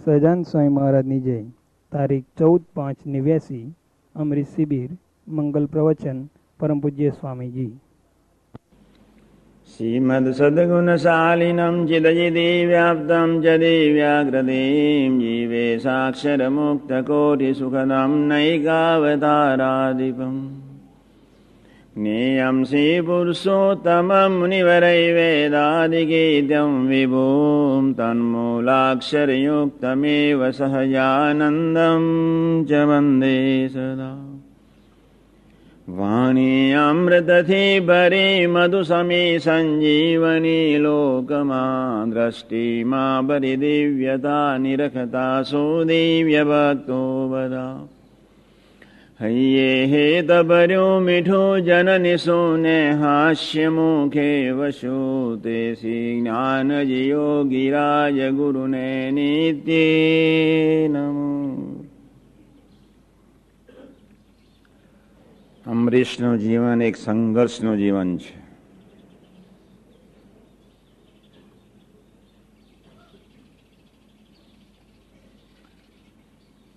સહજાન સ્વામી મહારાજની જય તારીખ ચૌદ પાંચ નેવ્યાસી અમૃત શિબિર મંગલ પ્રવચન પરમ પૂજ્ય સ્વામીજી श्रीमद्सद्गुणशालिनं चिदयिति व्याप्तं च दिव्याकृतिं जीवे साक्षरमुक्तकोटिसुखदं नैकावताराधिपम् नेयंसे पुरुषोत्तमम् निवरैवेदादिगीतं विभूम् तन्मूलाक्षरयुक्तमेव सहजानन्दं च वन्दे सदा। वाणी अमृतथि बरी मधुसमी सञ्जीवनी लोकमा दृष्टिमा परिदिव्यता निरखता सो दिव्यभक्तो वदा। હૈયે હે દબર્યું મીઠું જનની સુને હાસ્ય મુખે વશુ તે શ્રી જ્ઞાન યોગીરાજ ગુરુને નિત્ય નમો. અમરીશનું જીવન એક સંઘર્ષનું જીવન છે.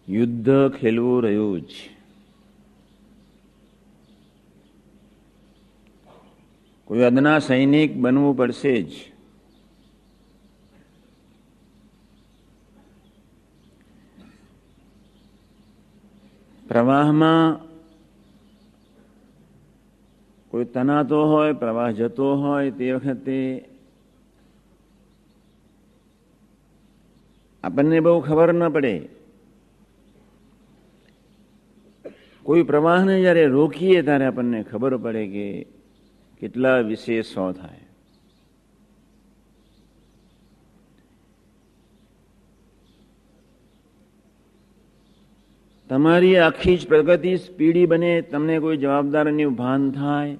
યુદ્ધ ખેલવું રહ્યું જ. કોઈ અદના સૈનિક બનવું પડશે જ. પ્રવાહમાં કોઈ તનાતો હોય, પ્રવાહ જતો હોય, તે વખતે આપણને બહુ ખબર ન પડે. કોઈ પ્રવાહને જ્યારે રોકીએ ત્યારે આપણને ખબર પડે કે કેટલા વિશેષો થાય. તમારી આખી જ પ્રગતિ સ્પીડી બને, તમને કોઈ જવાબદારીનું ભાન થાય.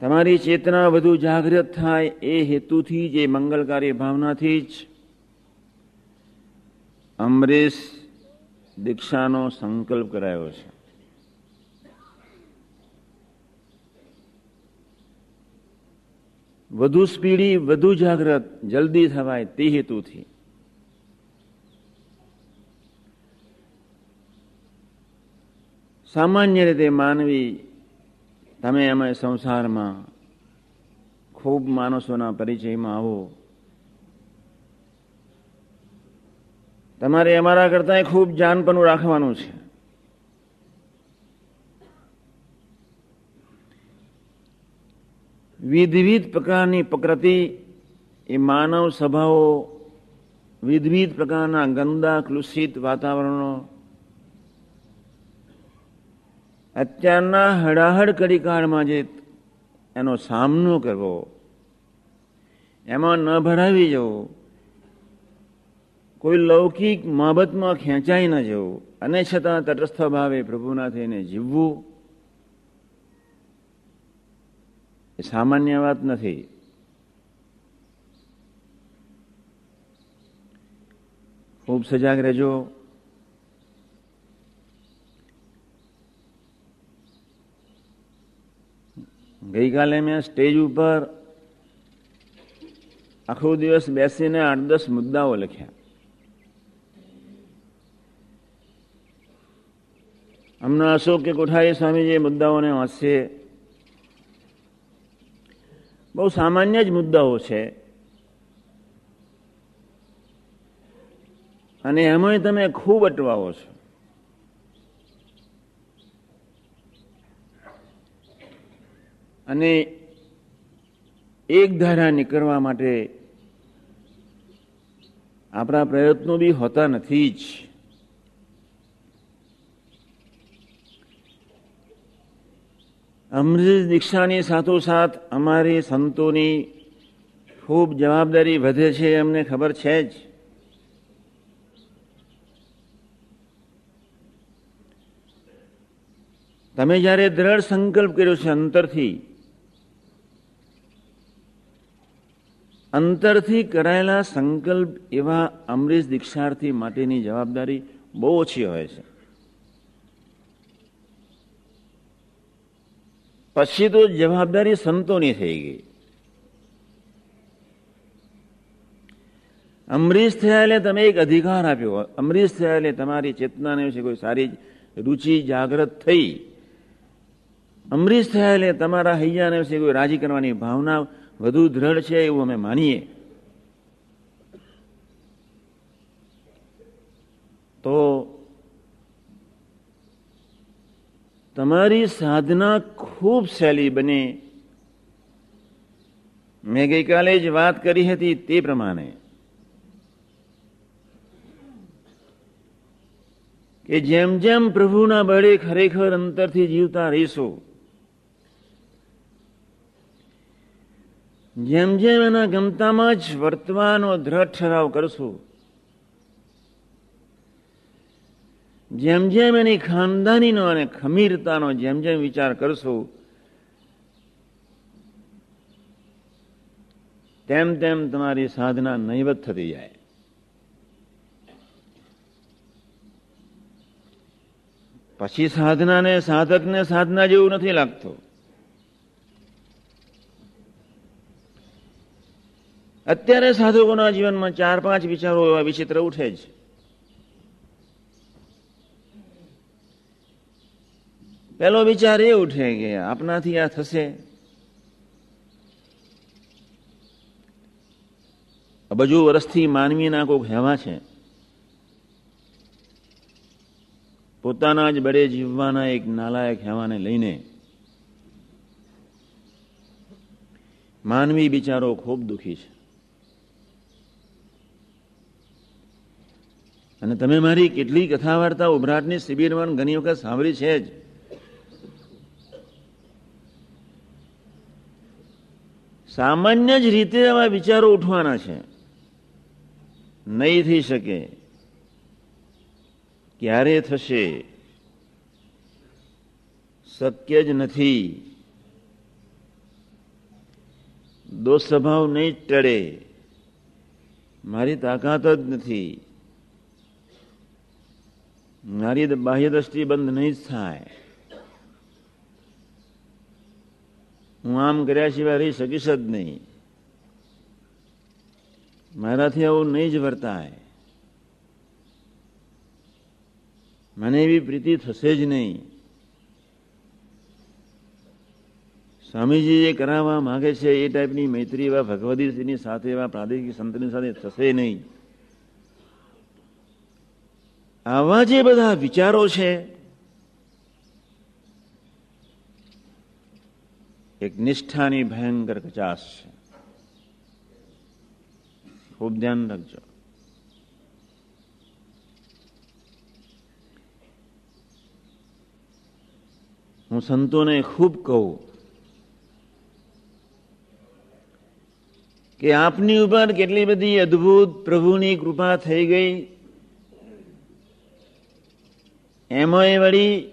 તમારી ચેતના વધુ જાગૃત થાય, એ હેતુથી જે મંગલકારી ભાવનાથી જ. અમરીશ દીક્ષાનો સંકલ્પ કરાયો છે. વધુ સ્પીડી, વધુ જાગૃત જલ્દી થવાય તે હેતુથી. સામાન્ય રીતે માનવી, તમે અમે સંસારમાં ખૂબ માણસોના પરિચયમાં આવો. તમારે અમારા કરતા ખૂબ જાનપણું રાખવાનું છે. વિધવિધ પ્રકારની પ્રકૃતિ એ માનવ સ્વભાવો, વિધવિધ પ્રકારના ગંદા, કલુષિત વાતાવરણો, અત્યારના હડાહડ કડીકાળમાં જે એનો સામનો કરવો, એમાં ન ભરાવી જવું, કોઈ લૌકિક બાબતમાં ખેંચાઈ ન જવું, અને છતાં તટસ્થ ભાવે પ્રભુના થઈને જીવવું સામાન્ય વાત નથી. ખૂબ સજાગ રહેજો. ગઈકાલે મેં સ્ટેજ ઉપર આખો દિવસ બેસીને આઠ દસ મુદ્દાઓ લખ્યા. હમણાં અશોક કે કોઠારી સ્વામી જે મુદ્દાઓને વાંચશે. બહુ સામાન્ય જ મુદ્દાઓ છે. અને એમાંય તમે ખૂબ અટવાઓ છો. અને એક ધારા નીકળવા માટે આપણા પ્રયત્નો બી હોતા નથી જ. અમૃત દીક્ષાની સાથોસાથ અમારી સંતોની ખૂબ જવાબદારી વધે છે, અમને ખબર છે જ. તમે જ્યારે દ્રઢ સંકલ્પ કર્યો છે અંતરથી અંતરથી કરાયેલા સંકલ્પ એવા અમરીશ દીક્ષાર્થી માટેની જવાબદારી બહુ ઓછી હોય છે. પછી તો જવાબદારી સંતોની થઈ ગઈ. અમરીશ થયા એટલે તમે એક અધિકાર આપ્યો. અમરીશ થયા એટલે તમારી ચેતનાને વિશે કોઈ સારી રુચિ જાગૃત થઈ. અમરીશ થયા એટલે તમારા હૈયાને વિશે કોઈ રાજી કરવાની ભાવના વધુ દ્રઢ છે એવું અમે માનીએ. તો તમારી સાધના ખૂબ સહેલી બને. મેં ગઈકાલે જ વાત કરી હતી તે પ્રમાણે કે જેમ જેમ પ્રભુના બળે ખરેખર અંતરથી જીવતા રહીશો, જેમ જેમ એના ગમતામાં જ વર્તવાનો દ્રઢ ઠરાવ કરશો જેમ જેમ એની ખાનદાનીનો અને ખમીરતાનો જેમ જેમ વિચાર કરશો, તેમ તેમ તમારી સાધના નહીવત થતી જાય. પછી સાધનાને સાધકને સાધના જેવું નથી લાગતું. અત્યારે સાધકોના જીવનમાં ચાર પાંચ વિચારો એવા વિચિત્ર ઉઠે જ પેલો વિચાર એ ઉઠે કે આપનાથી આ થશે. બજુ વર્ષથી માનવીના કોઈક હેવા છે. પોતાના જ બડે જીવવાના એક નાલાયક હેવાને લઈને માનવી બિચારો ખૂબ દુઃખી છે. અને તમે મારી કેટલી કથા વાર્તા ઉભરાટની શિબિરમાં ઘણી વખત સાંભળી છે જ. સામાન્ય જ રીતે આવા વિચારો ઉઠવાના છે. નહીં થઈ શકે. ક્યારે થશે? શક્ય જ નથી. દોષ સ્વભાવ નહીં ટળે. મારી તાકાત જ નથી. મારી બાહ્ય દ્રષ્ટિ બંધ નહીં થાય. હું આમ કર્યા સિવાય રહી શકીશ જ નહીં. મારાથી આવું નહીં જ વર્તાય. મને એવી પ્રીતિ થશે જ નહીં. સ્વામીજી જે કરાવવા માંગે છે એ ટાઈપની મૈત્રી એવા ભગવદીની સાથે, એવા પ્રાદેશિક સંતની સાથે થશે નહીં. આવા જે બધા વિચારો છે એક નિષ્ઠાની ભયંકર કચાશ છે. ખૂબ ધ્યાન રાખજો. હું સંતોને ખૂબ કહું કે આપની ઉપર કેટલી બધી અદ્ભુત પ્રભુની કૃપા થઈ ગઈ. એમાં વળી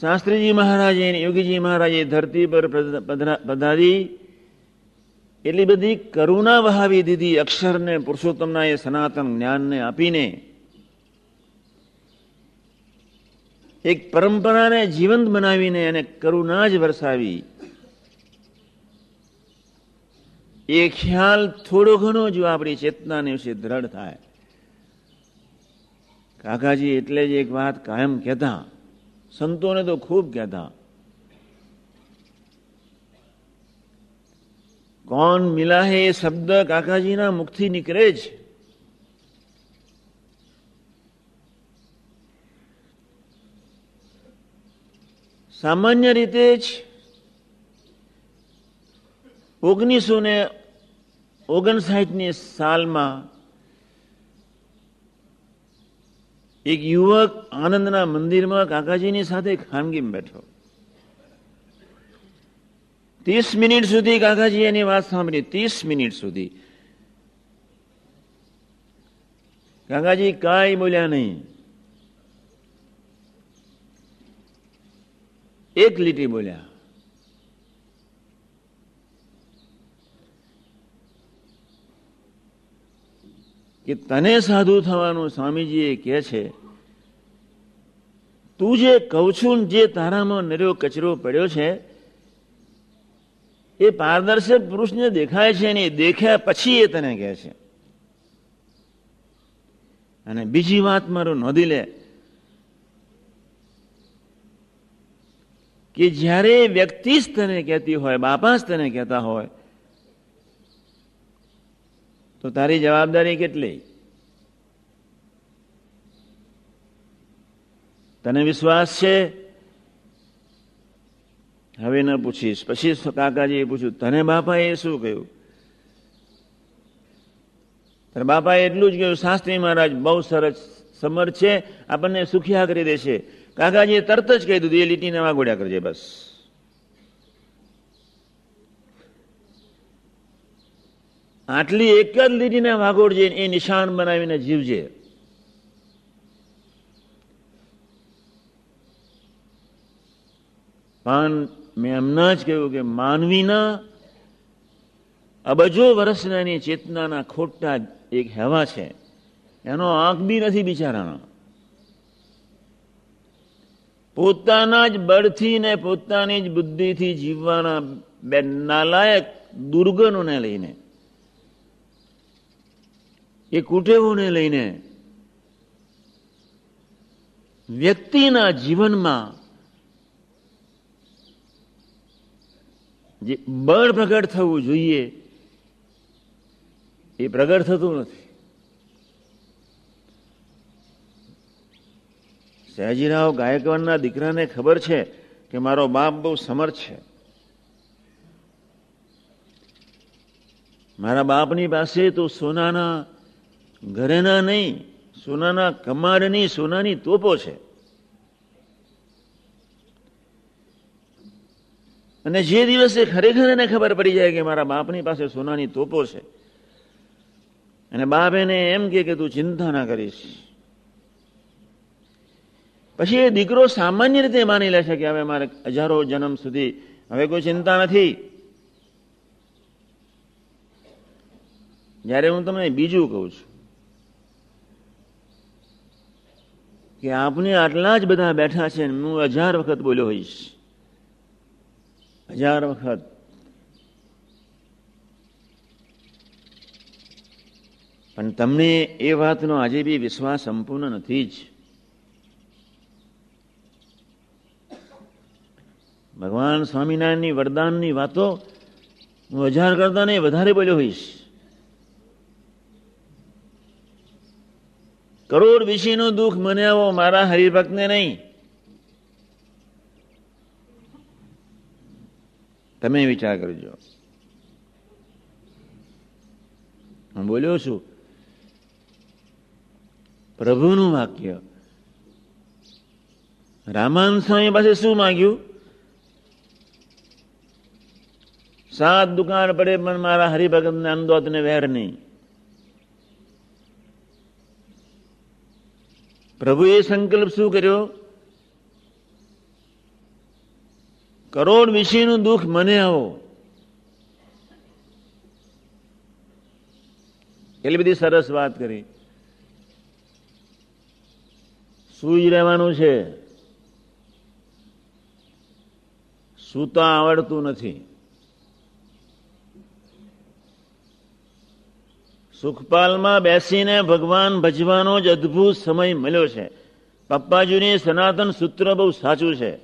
શાસ્ત્રીજી મહારાજે યોગીજી મહારાજે ધરતી પર પધારી. એટલી બધી કરુણા વહાવી દીધી અક્ષરને, પુરુષોત્તમના એ સનાતન જ્ઞાનને આપીને. એક પરંપરાને જીવંત બનાવીને અને કરુણા જ વરસાવી. એ ખ્યાલ થોડો ઘણો જો આપણી ચેતનાને વિશે દ્રઢ થાય. કાકાજી એટલે જ એક વાત કાયમ કહેતા. સંતોને તો ખૂબ કહેતા. કોણ મિલા હે એ શબ્દ કાકાજીના મુખથી નીકળે જ? સામાન્ય રીતે જ ઓગણીસો ને ઓગણસાઠની સાલમાં એક યુવક આનંદના મંદિરમાં કાકાજીની સાથે ખાનગીમાં બેઠો. ત્રીસ મિનિટ સુધી કાકાજી એની વાત સાંભળી, ત્રીસ મિનિટ સુધી. કાકાજી કાંઈ બોલ્યા નહીં. એક લીટી બોલ્યા. કે તને સાધુ થવાનું સ્વામીજી એ કહે છે, તું જે કહું છું જે તારામાં નર્યો કચરો પડ્યો છે, એ પારદર્શક પુરુષને દેખાય છે ને દેખ્યા પછી એ તને કહે છે. અને બીજી વાત મારું નોંધી લે કે જ્યારે વ્યક્તિ જ તને કહેતી હોય, બાપા જ તને કહેતા હોય તો તારી જવાબદારી કેટલી? તને વિશ્વાસ છે? હવે ન પૂછીશ. પછી કાકાજીએ પૂછ્યું, તને બાપાએ શું કહ્યું? તારે બાપાએ એટલું જ કહ્યું, શાસ્ત્રી મહારાજ, બહુ સરસ સમર્થ છે, આપણને સુખિયા કરી દેશે. કાકાજીએ તરત જ કહી દીધું, એ લીટીને વાગોડ્યા કરજે બસ. આટલી એક જ લીટીને વાગોડજે એ નિશાન બનાવીને જીવજે. પણ મેં હમણાં જ કહ્યું કે માનવીના અબજો વર્ષનાની ચેતનાના ખોટા એક હેવા છે. એનો આંખ બી નથી બિચારાનો. પોતાના જ બળથી ને પોતાની જ બુદ્ધિથી જીવવાના બે નાલાયક દુર્ગણોને લઈને એ કુટેવોને લઈને વ્યક્તિના જીવનમાં જે બળ પ્રગટ થવું જોઈએ, એ પ્રગટ થતું નથી. સયાજીરાવ ગાયકવાડના દીકરાને ખબર છે કે મારો બાપ બહુ સમર્થ છે. મારા બાપની પાસે તો સોનાના ઘરેના નહીં, સોનાના કમાડની સોનાની તોપો છે. અને જે દિવસે ખરેખર એને ખબર પડી જાય કે મારા બાપની પાસે સોનાની તોપો છે, અને બાપ એને એમ કે તું ચિંતા ના કરીશ. પછી એ દીકરો સામાન્ય રીતે માની લે છે કે હવે મારે હજારો જન્મ સુધી હવે કોઈ ચિંતા નથી. જ્યારે હું તમને બીજું કહું છું કે આપને આટલા જ બધા બેઠા છે હું હજાર વખત બોલ્યો હોઈશ. હજાર વખત. પણ તમને એ વાતનો આજે બી વિશ્વાસ સંપૂર્ણ નથી જ. ભગવાન સ્વામિનારાયણની વરદાનની વાતો હું હજાર કરતા નહીં, વધારે બોલ્યો હોઈશ. કરોડ વિશીનું દુઃખ મને આવો, મારા હરિભક્તને નહીં. તમે વિચાર કરજો. હું બોલ્યો છું, પ્રભુનું વાક્ય. રામાન સ્વામી પાસે શું માંગ્યું? સાત દુકાન પડે પણ મારા હરિભગત ને અંદોત ને વેર નહીં. પ્રભુએ સંકલ્પ શું કર્યો? કરોડ વિશેનું દુઃખ મને આવો. એટલી બધી સરસ વાત કરી. સુઈ રહેવાનું છે? સૂતા આવડતું નથી. સુખપાલમાં બેસીને ભગવાન ભજવાનો જ અદભુત સમય મળ્યો છે. પપ્પાજીની સનાતન સૂત્ર બહુ સાચું છે.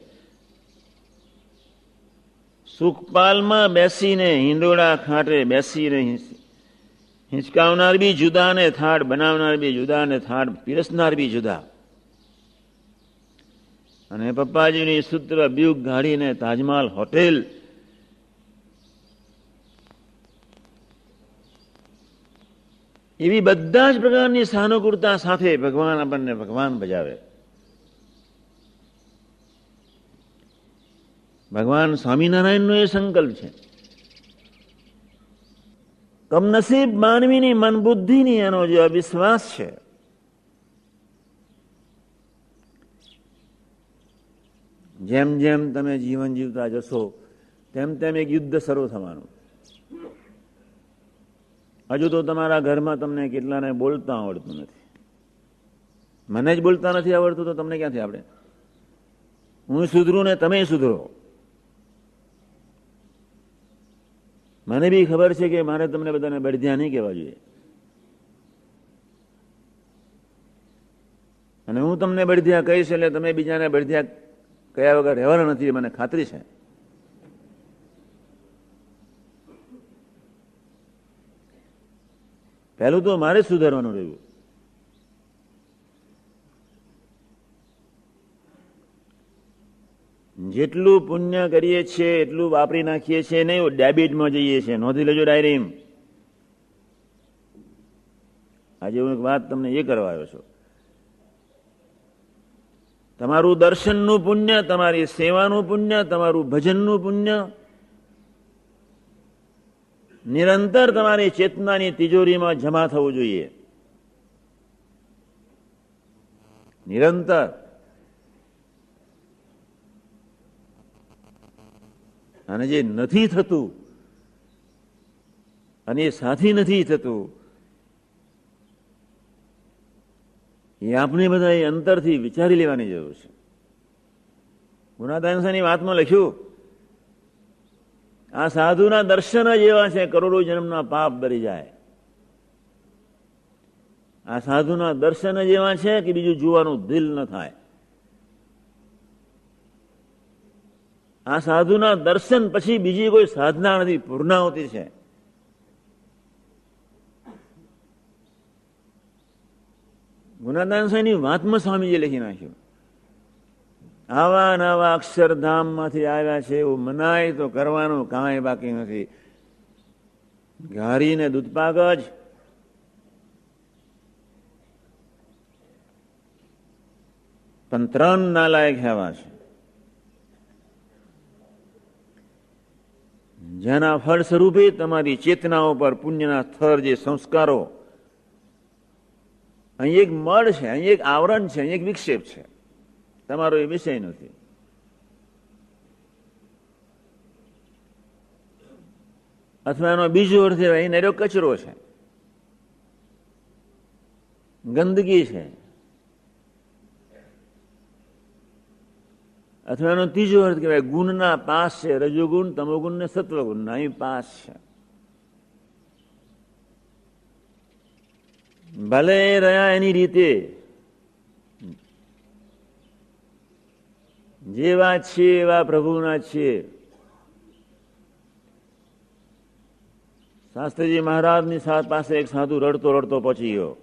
સુખપાલમાં બેસીને હિંડોળા ખાટે બેસીને હિંચકાવનાર બી જુદા ને થાળ, બનાવનાર બી જુદા ને થાળ, પીરસનાર બી જુદા. અને પપ્પાજીની સૂત્ર બ્યુગ ગાડીને તાજમહાલ હોટેલ એવી બધા જ પ્રકારની સાનુકૂળતા સાથે ભગવાન આપણને ભગવાન બજાવે. ભગવાન સ્વામિનારાયણનો એ સંકલ્પ છે. કમનસીબ માનવીની મન બુદ્ધિની એનો જે અવિશ્વાસ છે, જેમ જેમ તમે જીવન જીવતા જશો, તેમ તેમ એક યુદ્ધ શરૂ થવાનું. હજુ તો તમારા ઘરમાં તમને કેટલાને બોલતા આવડતું નથી. મને જ બોલતા નથી આવડતું, તો તમને ક્યાંથી આવડે? હું સુધરું ને તમે સુધરો. મને બી ખબર છે કે મારે તમને બધાને બળધ્યા નહીં કહેવા જોઈએ. અને હું તમને બળધ્યા કહીશ એટલે તમે બીજાને બળધ્યા કયા વગર રહેવાના નથી મને ખાતરી છે. પહેલું તો મારે સુધારવાનું રહ્યું. જેટલું પુણ્ય કરીએ છીએ, એટલું વાપરી નાખીએ છીએ, નહીં ડેબિટમાં જઈએ છીએ. નોંધી લેજો ડાયરી આજે હું એક વાત તમને એ કરવા આવ્યો છું. તમારું દર્શનનું પુણ્ય, તમારી સેવાનું પુણ્ય, તમારું ભજનનું પુણ્ય નિરંતર તમારી ચેતનાની તિજોરીમાં જમા થવું જોઈએ. નિરંતર. અને જે નથી થતું, અને એ સાથી નથી થતું, એ આપણે બધા અંતરથી વિચારી લેવાની જરૂર છે. ગુનાદાનસાની વાતમાં લખ્યું આ સાધુના દર્શન જ એવા છે, કરોડો જન્મના પાપ ભરી જાય. આ સાધુના દર્શન જ એવા છે કે બીજું જોવાનું દિલ ન થાય. આ સાધુના દર્શન પછી બીજી કોઈ સાધના નથી પૂર્ણાવતી છે. ગુનાદાન સાહેબની વાતમાં સ્વામીજી લખી નાખ્યું. આવા નવા અક્ષરધામમાંથી આવ્યા છે એવું મનાય તો કરવાનું કાંઈ બાકી નથી. ઘારીને દૂધપાક જ. પણ ત્રણ નાલાયક હેવા છે. જેના ફળ સ્વરૂપે તમારી ચેતનાઓ પર પુણ્યના સ્થળ જે સંસ્કારો, અહીં એક મળ છે, અહીં એક આવરણ છે, અહીં એક વિક્ષેપ છે. તમારો એ વિષય નથી. અથવા એનો બીજો અર્થ એ નર્યો કચરો છે. ગંદકી છે. અથવા એનો ત્રીજો અર્થ કહેવાય, ગુણના પાસ છે, રજોગુણ, તમોગુણ ને સત્વગુણ. અહીં પાસ છે. ભલે રહ્યા એની રીતે જેવા છીએ એવા પ્રભુના છીએ શાસ્ત્રીજી મહારાજની પાસે એક સાધુ રડતો રડતો પહોંચી ગયો.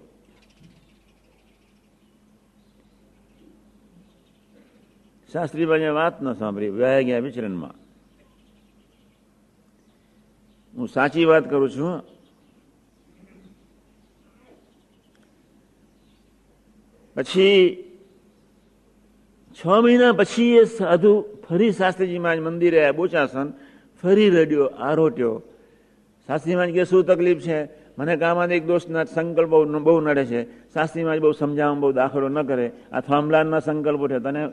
શાસ્ત્રીભાઈએ વાત ન સાંભળી વ્યાય ગયા વિચરણમાં. હું સાચી વાત કરું છું. પછી છ મહિના પછી એ સાધુ ફરી શાસ્ત્રીજી મહારાજ મંદિરે બોચાસન ફરી રડ્યો, આરોટ્યો. શાસ્ત્રી મહારાજ કે, શું તકલીફ છે? મને કામાદિક દોષના સંકલ્પ બહુ નડે છે. શાસ્ત્રી મહારાજ બહુ સમજાવવામાં બહુ દાખલો ન કરે. આ થાંભલાના સંકલ્પ ઉઠે તને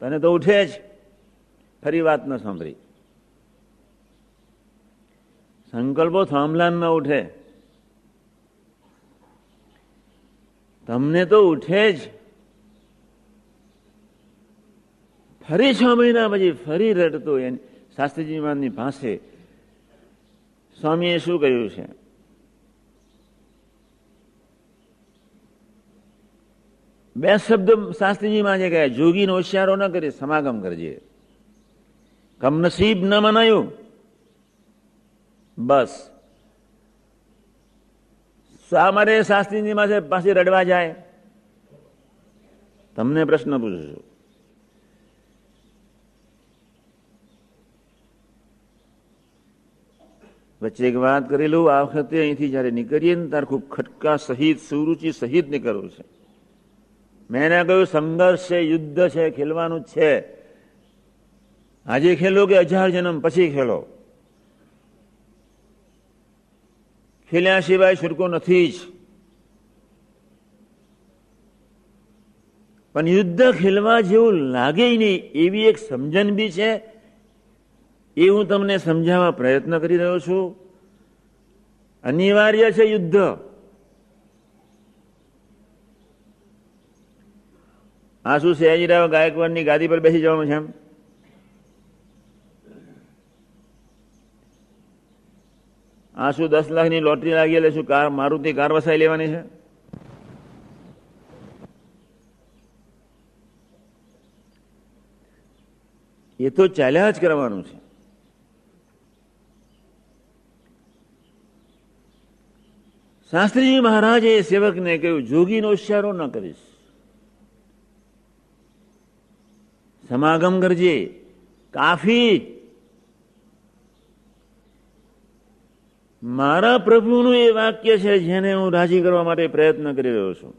તને તો ઉઠે જ. ફરી વાત ન સાંભળી. સંકલ્પો થાંભલાન ન ઉઠે. તમને તો ઉઠે જ. ફરી છ મહિના પછી ફરી રડતો એને શાસ્ત્રીજી મહારાજની પાસે. સ્વામીએ શું કહ્યું છે? બે શબ્દ શાસ્ત્રીજીમાં જે કહ્યા જોગીનો હોશિયારો ન કરી, સમાગમ કરજે. કમનસીબ ન મનાયું. બસ. શા માટે શાસ્ત્રીજી પાસે રડવા જાય. તમને પ્રશ્ન પૂછું છું. વચ્ચે એક વાત લઉં આ વખતે અહીંથી જયારે નીકળીએ ને ત્યારે ખૂબ ખટકા સહિત, સુરુચિ સહિત નીકળવું છે. મેં એને કહ્યું, સંઘર્ષ છે, યુદ્ધ છે, ખેલવાનું છે. આજે ખેલો કે હજાર જન્મ, પછી ખેલો? ખેલ્યા સિવાય છૂટકો નથી જ. પણ યુદ્ધ ખેલવા જેવું લાગે નહીં, એવી એક સમજણ બી છે એ હું તમને સમજાવવા પ્રયત્ન કરી રહ્યો છું. અનિવાર્ય છે યુદ્ધ. આ શું સયાજીરાવ ગાયકવાડની ગાદી પર બેસી જવાનું છે એમ. આ શું દસ લાખની લોટરી લાગી એટલે શું કાર, મારુતિ કાર વસાઈ લેવાની છે? એ તો ચાલ્યા જ કરવાનું છે. શાસ્ત્રીજી મહારાજે સેવકને કહ્યું, જોગીનો ઇશારો ન કરીશ. સમાગમ કરજે, કાફી. મારા પ્રભુનું એ વાક્ય છે જેને હું રાજી કરવા માટે પ્રયત્ન કરી રહ્યો છું.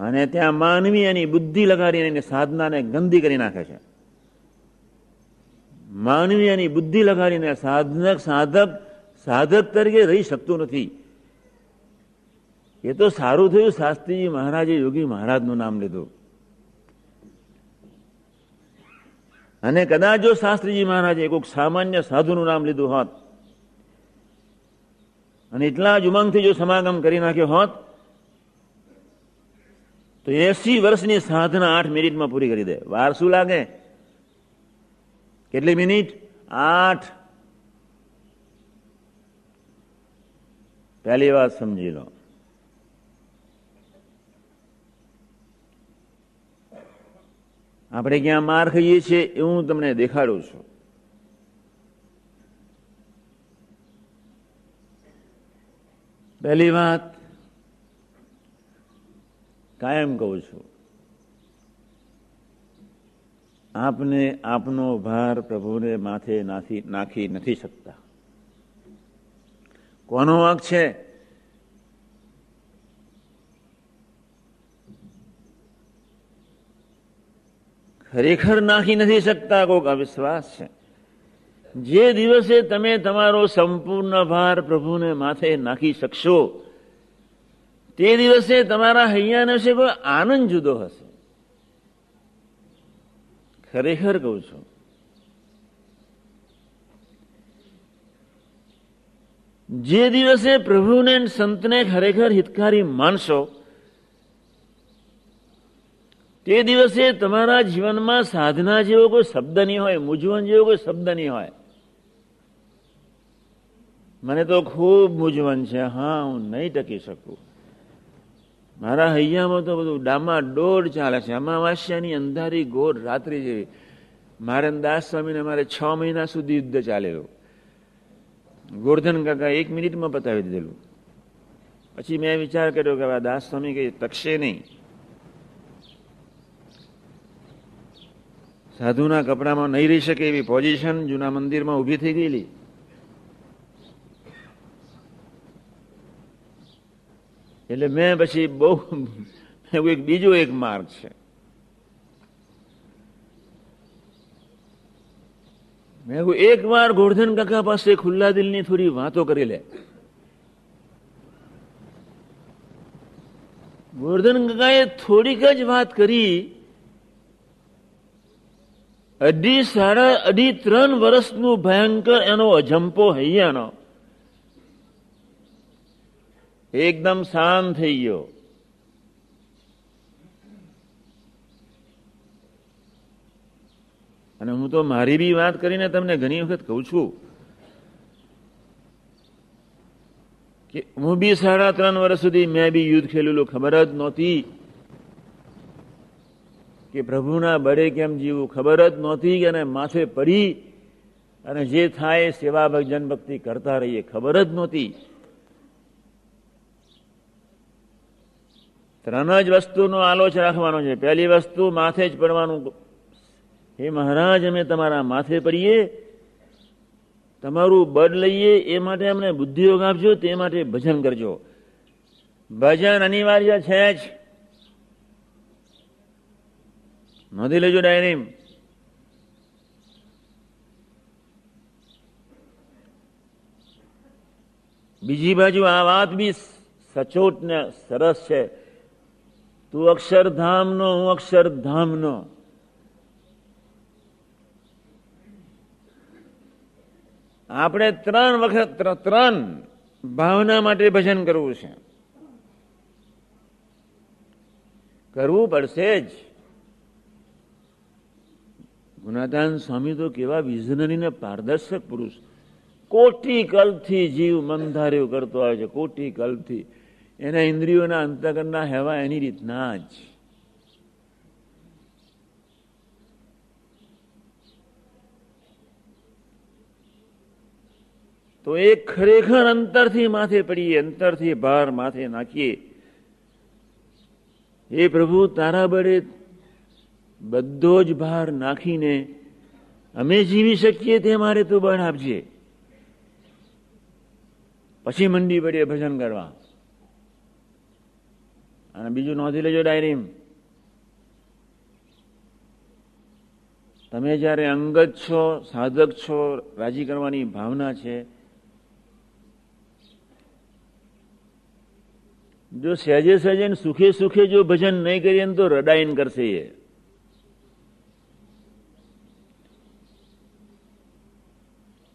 અને ત્યાં માનવી એની બુદ્ધિ લગાડીને એની સાધનાને ગંદી કરી નાખે છે. માનવી એની બુદ્ધિ લગાડીને સાધક સાધક સાધક તરીકે રહી શકતું નથી. એ તો સારું થયું શાસ્ત્રીજી મહારાજે યોગી મહારાજનું નામ લીધું. અને કદાચ જો શાસ્ત્રીજી મહારાજે કોઈક સામાન્ય સાધુનું નામ લીધું હોત, અને એટલા જ ઉમંગથી જો સમાગમ કરી નાખ્યો હોત, તો એસી વર્ષની સાધના આઠ મિનિટમાં પૂરી કરી દે. વાર લાગે? કેટલી મિનિટ? આઠ. પહેલી વાત સમજી લો. આપણે ક્યાં માર ખાઈએ છીએ એ હું તમને દેખાડું છું. પહેલી વાત કાયમ કહું છું. આપને આપનો ભાર પ્રભુને માથે નાખી નાખી નથી શકતા. કોનો વાંક છે? ખરેખર નાખી નથી શકતા કોઈક અવિશ્વાસ છે. જે દિવસે તમે તમારો સંપૂર્ણ ભાર પ્રભુને માથે નાખી શકશો, તે દિવસે તમારા હૈયાને વિશે કોઈ આનંદ જુદો હશે. ખરેખર કહું છું. જે દિવસે પ્રભુને સંતને ખરેખર હિતકારી માનશો, તે દિવસે તમારા જીવનમાં સાધના જેવો કોઈ શબ્દ નહીં હોય, મૂંઝવણ જેવો કોઈ શબ્દ નહીં હોય. મને તો ખૂબ મૂંઝવણ છે, હા, હું નહીં ટકી શકું. મારા હૈયામાં તો બધું ડામા દોડ ચાલે છે. અમાવાસ્યાની અંધારી ગોર રાત્રિ જેવી. મારે દાસ સ્વામીને મારે છ મહિના સુધી યુદ્ધ ચાલેલું. ગોરધન કાકા એક મિનિટમાં પતાવી દીધેલું. પછી મેં વિચાર કર્યો કે દાસ સ્વામી કઈ તકશે નહીં. સાધુના કપડામાં નહીં રહી શકે એવી પોઝિશન જૂના મંદિરમાં ઊભી થઈ ગયેલી. એટલે મેં પછી બહુ એક બીજો એક માર્ગ છે. મેં એક વાર ગોરધન કાકા પાસે ખુલ્લા દિલની થોડી વાતો કરી લે. ગોરધન કાકાએ થોડીક જ વાત કરી. અઢી સાડા અઢી ત્રણ વર્ષનું ભયંકર એનો અજંપો હૈયાનો. એકદમ શાંત થઈ ગયો. અને હું તો મારી બી વાત કરીને તમને ઘણી વખત કહું છું કે હું બી સાડા ત્રણ વર્ષ સુધી મેં બી યુદ્ધ ખેલેલું ખબર જ નહોતી કે પ્રભુના બળે કેમ જીવવું ખબર જ નહોતી કે માથે પડી અને જે થાય સેવા ભજન ભક્તિ કરતા રહીએ ખબર જ નહોતી. ત્રણ જ વસ્તુનો આલોચ રાખવાનો છે. પહેલી વસ્તુ માથે જ પડવાનું. હે મહારાજ, અમે તમારા માથે પડીએ. તમારું બળ લઈએ, એ માટે અમને બુદ્ધિયોગ આપજો, તે માટે ભજન કરજો. ભજન અનિવાર્ય છે જ. નોંધી લેજો ડાયરી. બીજી બાજુ આ વાત બી સચોટ ને સરસ છે. તું અક્ષરધામનો, હું અક્ષરધામનો. આપણે ત્રણ વખત ત્રણ ભાવના માટે ભજન કરવું છે. કરવું પડશે જ. ગુનાદાન સ્વામી તો કેવા વિઝનરી ને પારદર્શક પુરુષ. કોટી કલ્પથી જીવ મંધાર્યો કરતો આવે છે, કોટી કલ્પથી એના ઇન્દ્રિયોના અંતકરના હેવા એની રીતના જ. તો એ ખરેખર અંતરથી માથે પડીએ, અંતરથી ભાર માથે નાખીએ. એ પ્રભુ, તારા બળે બધો જ ભાર નાખીને અમે જીવી શકીએ તે મારે તું બળ આપજે. પછી મંડી પડીએ ભજન કરવા. અને બીજું નોંધી લેજો ડાયરી તમે જ્યારે અંગત છો, સાધક છો, રાજી કરવાની ભાવના છે, જો સહેજે સહેજે સુખે સુખે જો ભજન નહીં કરીએ તો રડાઈન કરશે એ.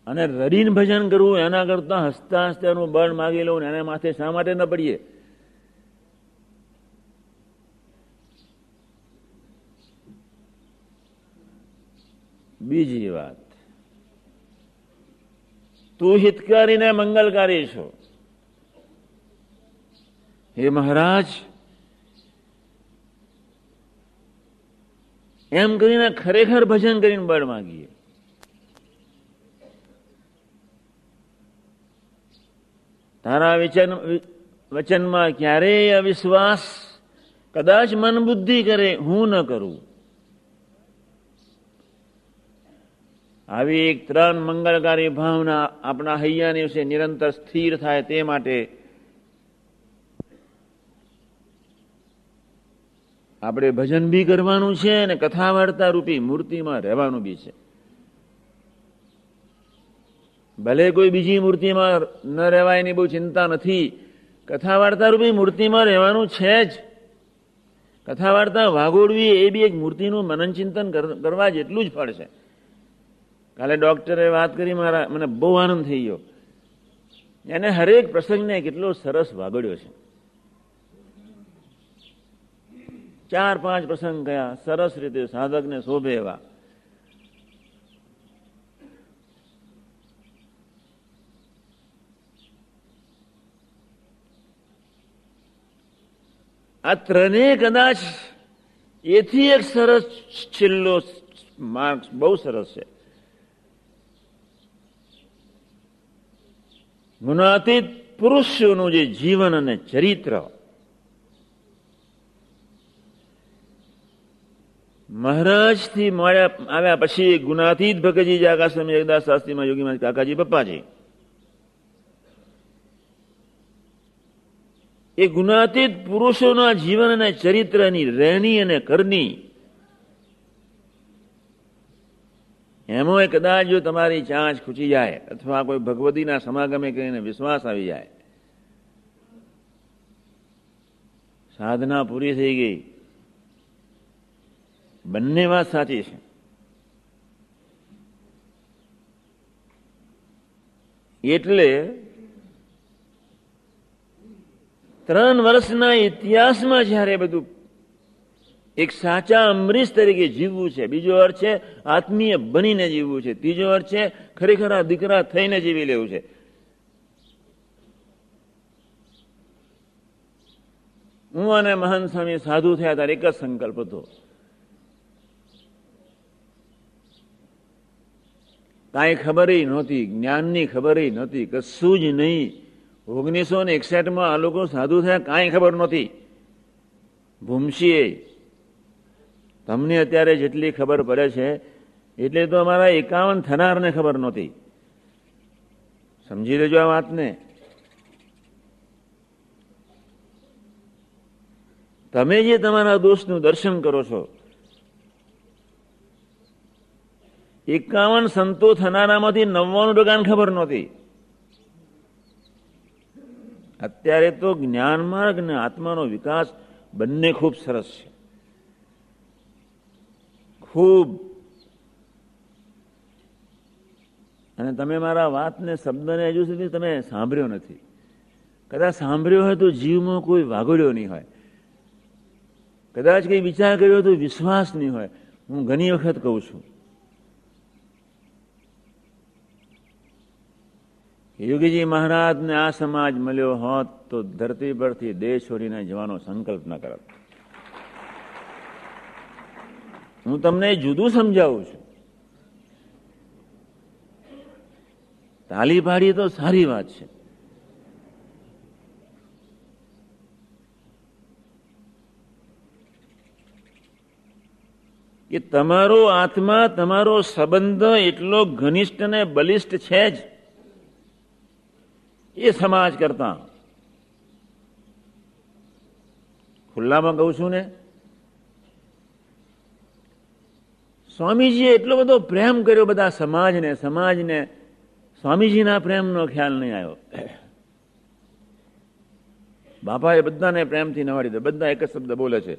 અને રડીને ભજન કરવું એના કરતા હસતા હસતાનું બળ માગી લઉં અને એના માથે શા માટે ન પડીએ? બીજી વાત. તું હિતકારી ને મંગલકારી છો. હે મહારાજ, એમ કરીને ખરેખર ભજન કરીને બળ માગીએ. તારા વિચન, વચનમાં ક્યારેય અવિશ્વાસ, કદાચ મન બુદ્ધિ કરે, હું ન કરું. આવી એક ત્રણ મંગળકારી ભાવના આપણા હૈયાની વિશે નિરંતર સ્થિર થાય તે માટે આપણે ભજન બી કરવાનું છે અને કથા વાર્તા રૂપી મૂર્તિમાં રહેવાનું બી છે. ભલે કોઈ બીજી મૂર્તિમાં ન રહેવાયની બહુ ચિંતા નથી. કથા વાર્તા રૂપી મૂર્તિમાં રહેવાનું છે જ. કથા વાર્તા વાગોડવી એ બી એક મૂર્તિનું મનન ચિંતન કરવા જેટલું જ ફળ છે. કાલે ડોક્ટરે વાત કરી, મારા, મને બહુ આનંદ થઈ ગયો. એને હરેક પ્રસંગને કેટલો સરસ વાગડ્યો છે. ચાર, પાંચ પ્રસંગ ગયા સરસ રીતે સાધકને શોભે એવા. આ ત્રણે કદાચ એથી એક સરસ છેલ્લો માર્ક બહુ સરસ છે. ગુણાતીત પુરુષોનું જે જીવન અને ચરિત્ર, મહારાજથી મળ્યા આવ્યા પછી ગુણાતીત ભગતજી જાગા સ્વામી જગદાસ શાસ્ત્રીમાં યોગીમાં કાકાજી પપ્પાજી. એ ગુણાતીત પુરુષોના જીવન અને ચરિત્રની રહેણી અને કરની એમાં કદાચ જો તમારી ચાંચ ખૂચી જાય અથવા કોઈ ભગવતીના સમાગમે કરીને વિશ્વાસ આવી જાય. સાધના પૂરી થઈ ગઈ. બંને વાત સાચી છે. એટલે ત્રણ વર્ષના ઇતિહાસમાં જ્યારે બધું એક સાચા અમરીશ તરીકે જીવવું છે. બીજો અર્થ છે, આત્મીય બનીને જીવવું છે. ત્રીજો અર્થ છે, ખરેખર આ દીકરા થઈને જીવી લેવું છે. હું અને મહાન સ્વામી સાધુ થયા ત્યારે એક જ સંકલ્પ હતો. કાંઈ ખબર નહોતી, જ્ઞાનની ખબર નહોતી, કશું જ નહીં. ઓગણીસો ને એકસઠમાં આ લોકો સાધુ થયા, કાંઈ ખબર નહોતી. ભૂમશીએ તમને અત્યારે જેટલી ખબર પડે છે, એટલે તો અમારા એકાવન થનારને ખબર નહોતી. સમજી લેજો આ વાતને. તમે જે તમારા દોષનું દર્શન કરો છો, એકાવન સંતો થનારામાંથી નવ્વાણું ટકા ખબર નહોતી. અત્યારે તો જ્ઞાન માર્ગ અને આત્માનો વિકાસ બંને ખૂબ સરસ છે. ખૂબ. અને તમે મારા વાતને, શબ્દને હજુ સુધી તમે સાંભળ્યો નથી. કદાચ સાંભળ્યો હોય તો જીવમાં કોઈ વાગોડ્યો નહીં હોય. કદાચ કંઈ વિચાર કર્યો તો વિશ્વાસ નહીં હોય. હું ઘણી વખત કહું છું. યોગીજી મહારાજને આ સમાજ મળ્યો હોત તો ધરતી પરથી દેશ છોડીને જવાનો સંકલ્પ ન કરત. હું તમને જુદું સમજાવું છું. તાલી પાડી તો સારી વાત છે. કે તમારો આત્મા, તમારો સંબંધ એટલો ઘનિષ્ઠ ને બલિષ્ઠ છે જ. એ સમાજ કરતા. ખુલ્લામાં કહું છું ને સ્વામીજીએ એટલો બધો પ્રેમ કર્યો બધા સમાજને સમાજને. સ્વામીજીના પ્રેમનો ખ્યાલ નહીં આવ્યો. બાપાએ બધાને પ્રેમથી નવાડી દે બધા એક જ શબ્દ બોલે છે.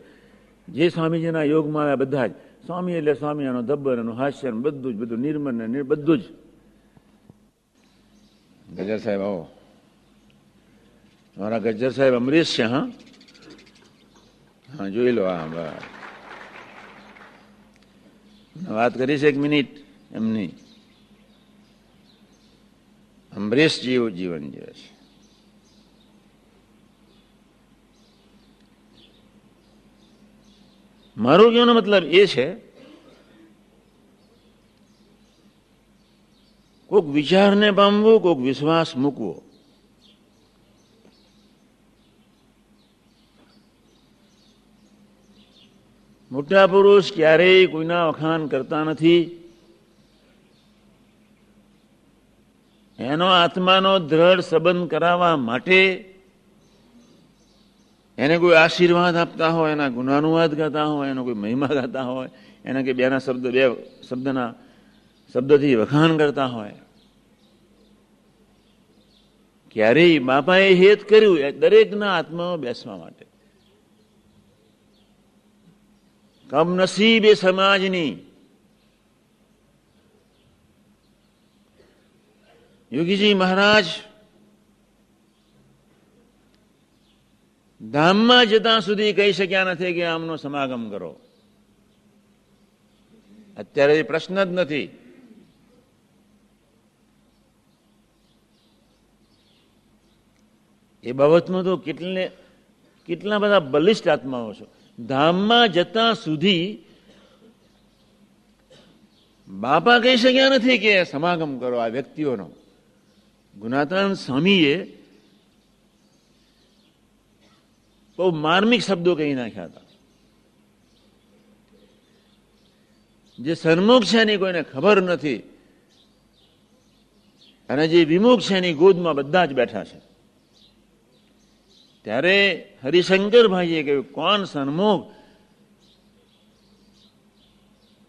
જે સ્વામીજીના યોગમાં આવ્યા બધા જ. સ્વામી એટલે સ્વામી એનો ધબ્બર એનું હાસ્ય બધું જ, બધું નિર્મળ ને બધું જ. ગજર સાહેબ આવો. મારા ગજર સાહેબ અમરીશ છે, હા? હા, જોઈ લો, હા, બસ. વાત કરીશ એક મિનિટ. એમની. અમરીશ જીવ જીવન જીવે છે. મારો કહેવાનો મતલબ એ છે, કોઈક વિચારને પામવું, કોઈક વિશ્વાસ મૂકવો. મોટા પુરુષ ક્યારેય કોઈના વખાણ કરતા નથી. એનો આત્માનો દ્રઢ સંબંધ કરાવવા માટે એને કોઈ આશીર્વાદ આપતા હોય, એના ગુણાનુવાદ ગાતા હોય, એનો કોઈ મહિમા ગાતા હોય, એના કે બેના શબ્દ, બે શબ્દના શબ્દથી વખાણ કરતા હોય. ક્યારેય બાપાએ હેત કર્યું દરેકના આત્મામાં બેસવા માટે. કમનસીબ એ સમાજની યોગીજી મહારાજ ધામમાં જતા સુધી કહી શક્યા નથી કે આમનો સમાગમ કરો અત્યારે પ્રશ્ન જ નથી એ બાબતમાં તો કેટલે કેટલા બધા બલિષ્ઠ આત્માઓ છો ધામમાં જતા સુધી બાપા કહી શક્યા નથી કે સમાગમ કરો આ વ્યક્તિઓનો. ગુનાતાન સ્વામીએ બહુ માર્મિક શબ્દો કહી નાખ્યા હતા. જે સન્મુખ છે એની કોઈને ખબર નથી અને જે વિમુખ છે એની ગોદમાં બધા જ બેઠા છે. ત્યારે હરિશંકરભાઈએ કહ્યું, કોણ સન્મુખ?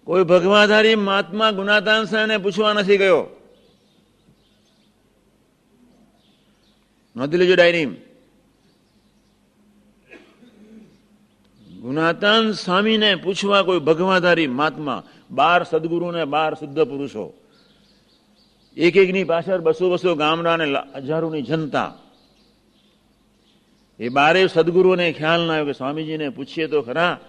કોઈ ભગવાધારી મહાત્મા ગુનાતાન ને પૂછવા નથી ગયો. નોંધી લેજો ડાયરી ગુનાતાન સ્વામીને પૂછવા કોઈ ભગવાધારી મહાત્મા, બાર સદગુરુ ને બાર શુદ્ધ પુરુષો. એક એકની પાછળ બસો બસો ગામડા ને હજારોની જનતા. એ બારે સદગુરુને ખ્યાલ ના આવ્યો કે સ્વામીજીને પૂછીએ તો ખરા.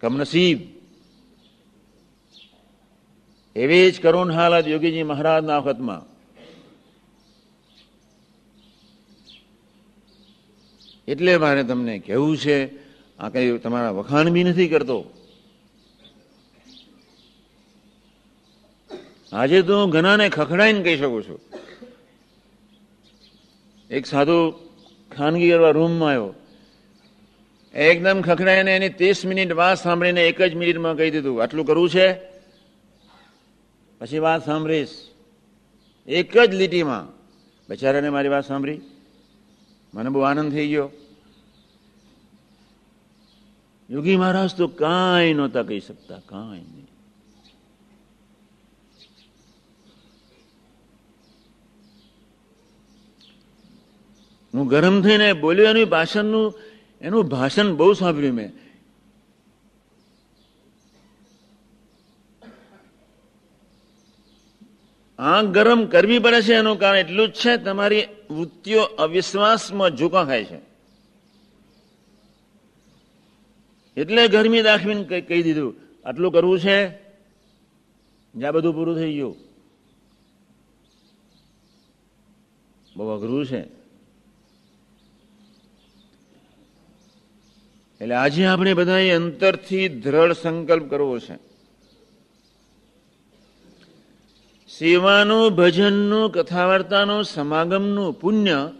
કમનસીબ. એવી જ કરુણ હાલત યોગીજી મહારાજના વખતમાં. એટલે મારે તમને કહેવું છે, આ કઈ તમારા વખાણ બી નથી કરતો. આજે તો હું ઘણાને ખખડાઈને કહી શકું છું. એક સાધુ ખાનગી કરવા રૂમમાં આવ્યો. એકદમ ખખડાઈને એની ત્રીસ મિનિટ વાત સાંભળીને એક જ મિનિટમાં કહી દીધું, આટલું કરવું છે? પછી વાત સાંભળીશ. એક જ લીટીમાં. બેચારાને મારી વાત સાંભળી. મને બહુ આનંદ થઈ ગયો. યોગી મહારાજ, તો કાંઈ નહોતા કહી શકતા, કાંઈ નહીં હું ગરમ થઈને બોલ્યો, એનું ભાષણનું, એનું ભાષણ બહુ સાંભળ્યું મેં. આંખ ગરમ કરવી પડે છે એનું કારણ એટલું જ છે, તમારી વૃત્તિઓ અવિશ્વાસમાં ઝૂકા ખાય છે. એટલે ગરમી દાખવીને કહી દીધું. આટલું કરવું છે, જ્યાં બધું પૂરું થઈ ગયું. બહુ અઘરું છે. એટલે આજે આપણે બધાએ અંતરથી દ્રઢ સંકલ્પ કરવો છે. સેવાનું, ભજનનું કથા વાર્તાનું સમાગમનું પુણ્ય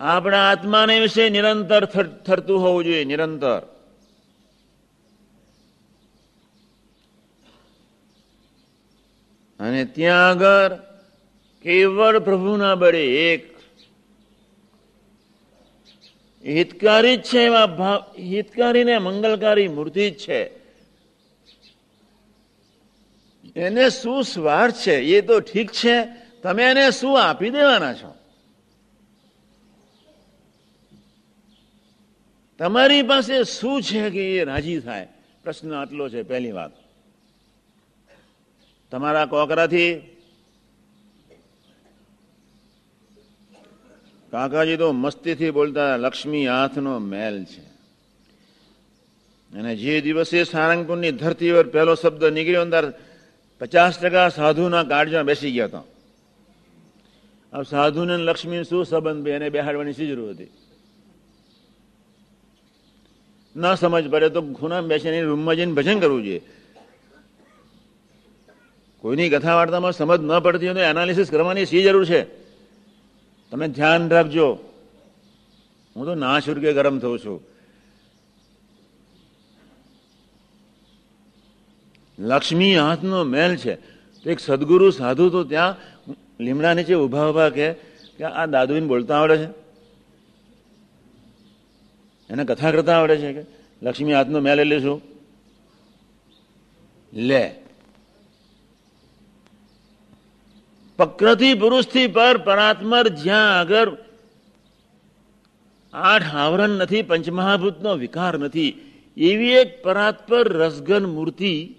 આપણા આત્માને વિશે નિરંતર થરતું હોવું જોઈએ, નિરંતર. અને ત્યાં આગળ કેવળ પ્રભુના બળે એક હિતકારી જ છે એવા ભાવ હિતકારી ને મંગલકારી મૂર્તિ જ છે. એને શું સ્વાર્થ છે? એ તો ઠીક છે. તમે એને શું આપી દેવાના છો? તમારી પાસે શું છે કે એ રાજી થાય? પ્રશ્ન આટલો છે, પહેલી વાત. તમારા કોકરાથી કાકાજી તો મસ્તીથી બોલતા લક્ષ્મી હાથનો મેલ છે. અને જે દિવસે સારંગપુરની ધરતી પર પહેલો શબ્દ નીકળ્યો અંદર પચાસ ટકા સાધુના કાળજા બેસી ગયા હતા. હવે સાધુને લક્ષ્મી શું સંબંધ એને બેહાડવાની શી જરૂર હતી? ન સમજ પડે તો ખૂણા બેસીને રૂમમાં જઈને ભજન કરવું જોઈએ. કોઈની કથા વાર્તામાં સમજ ન પડતી હોય તો એનાલિસિસ કરવાની શી જરૂર છે? તમે ધ્યાન રાખજો. હું તો ના શુર્ગે ગરમ થઉં છું. લક્ષ્મી હાથનો મેલ છે. તો એક સદગુરુ સાધુ તો ત્યાં લીમડા નીચે ઊભા ઊભા કે આ દાદુને બોલતા આવડે છે? એને કથા કરતા આવડે છે કે લક્ષ્મી હાથનો મેલ એટલે શું? લે. પ્રકૃતિ પુરુષથી પર પરાત્મર જ્યાં આગળ આઠ આવરણ નથી, પંચમહાભૂતનો વિકાર નથી, એવી એક પરાત્પર રસગન મૂર્તિ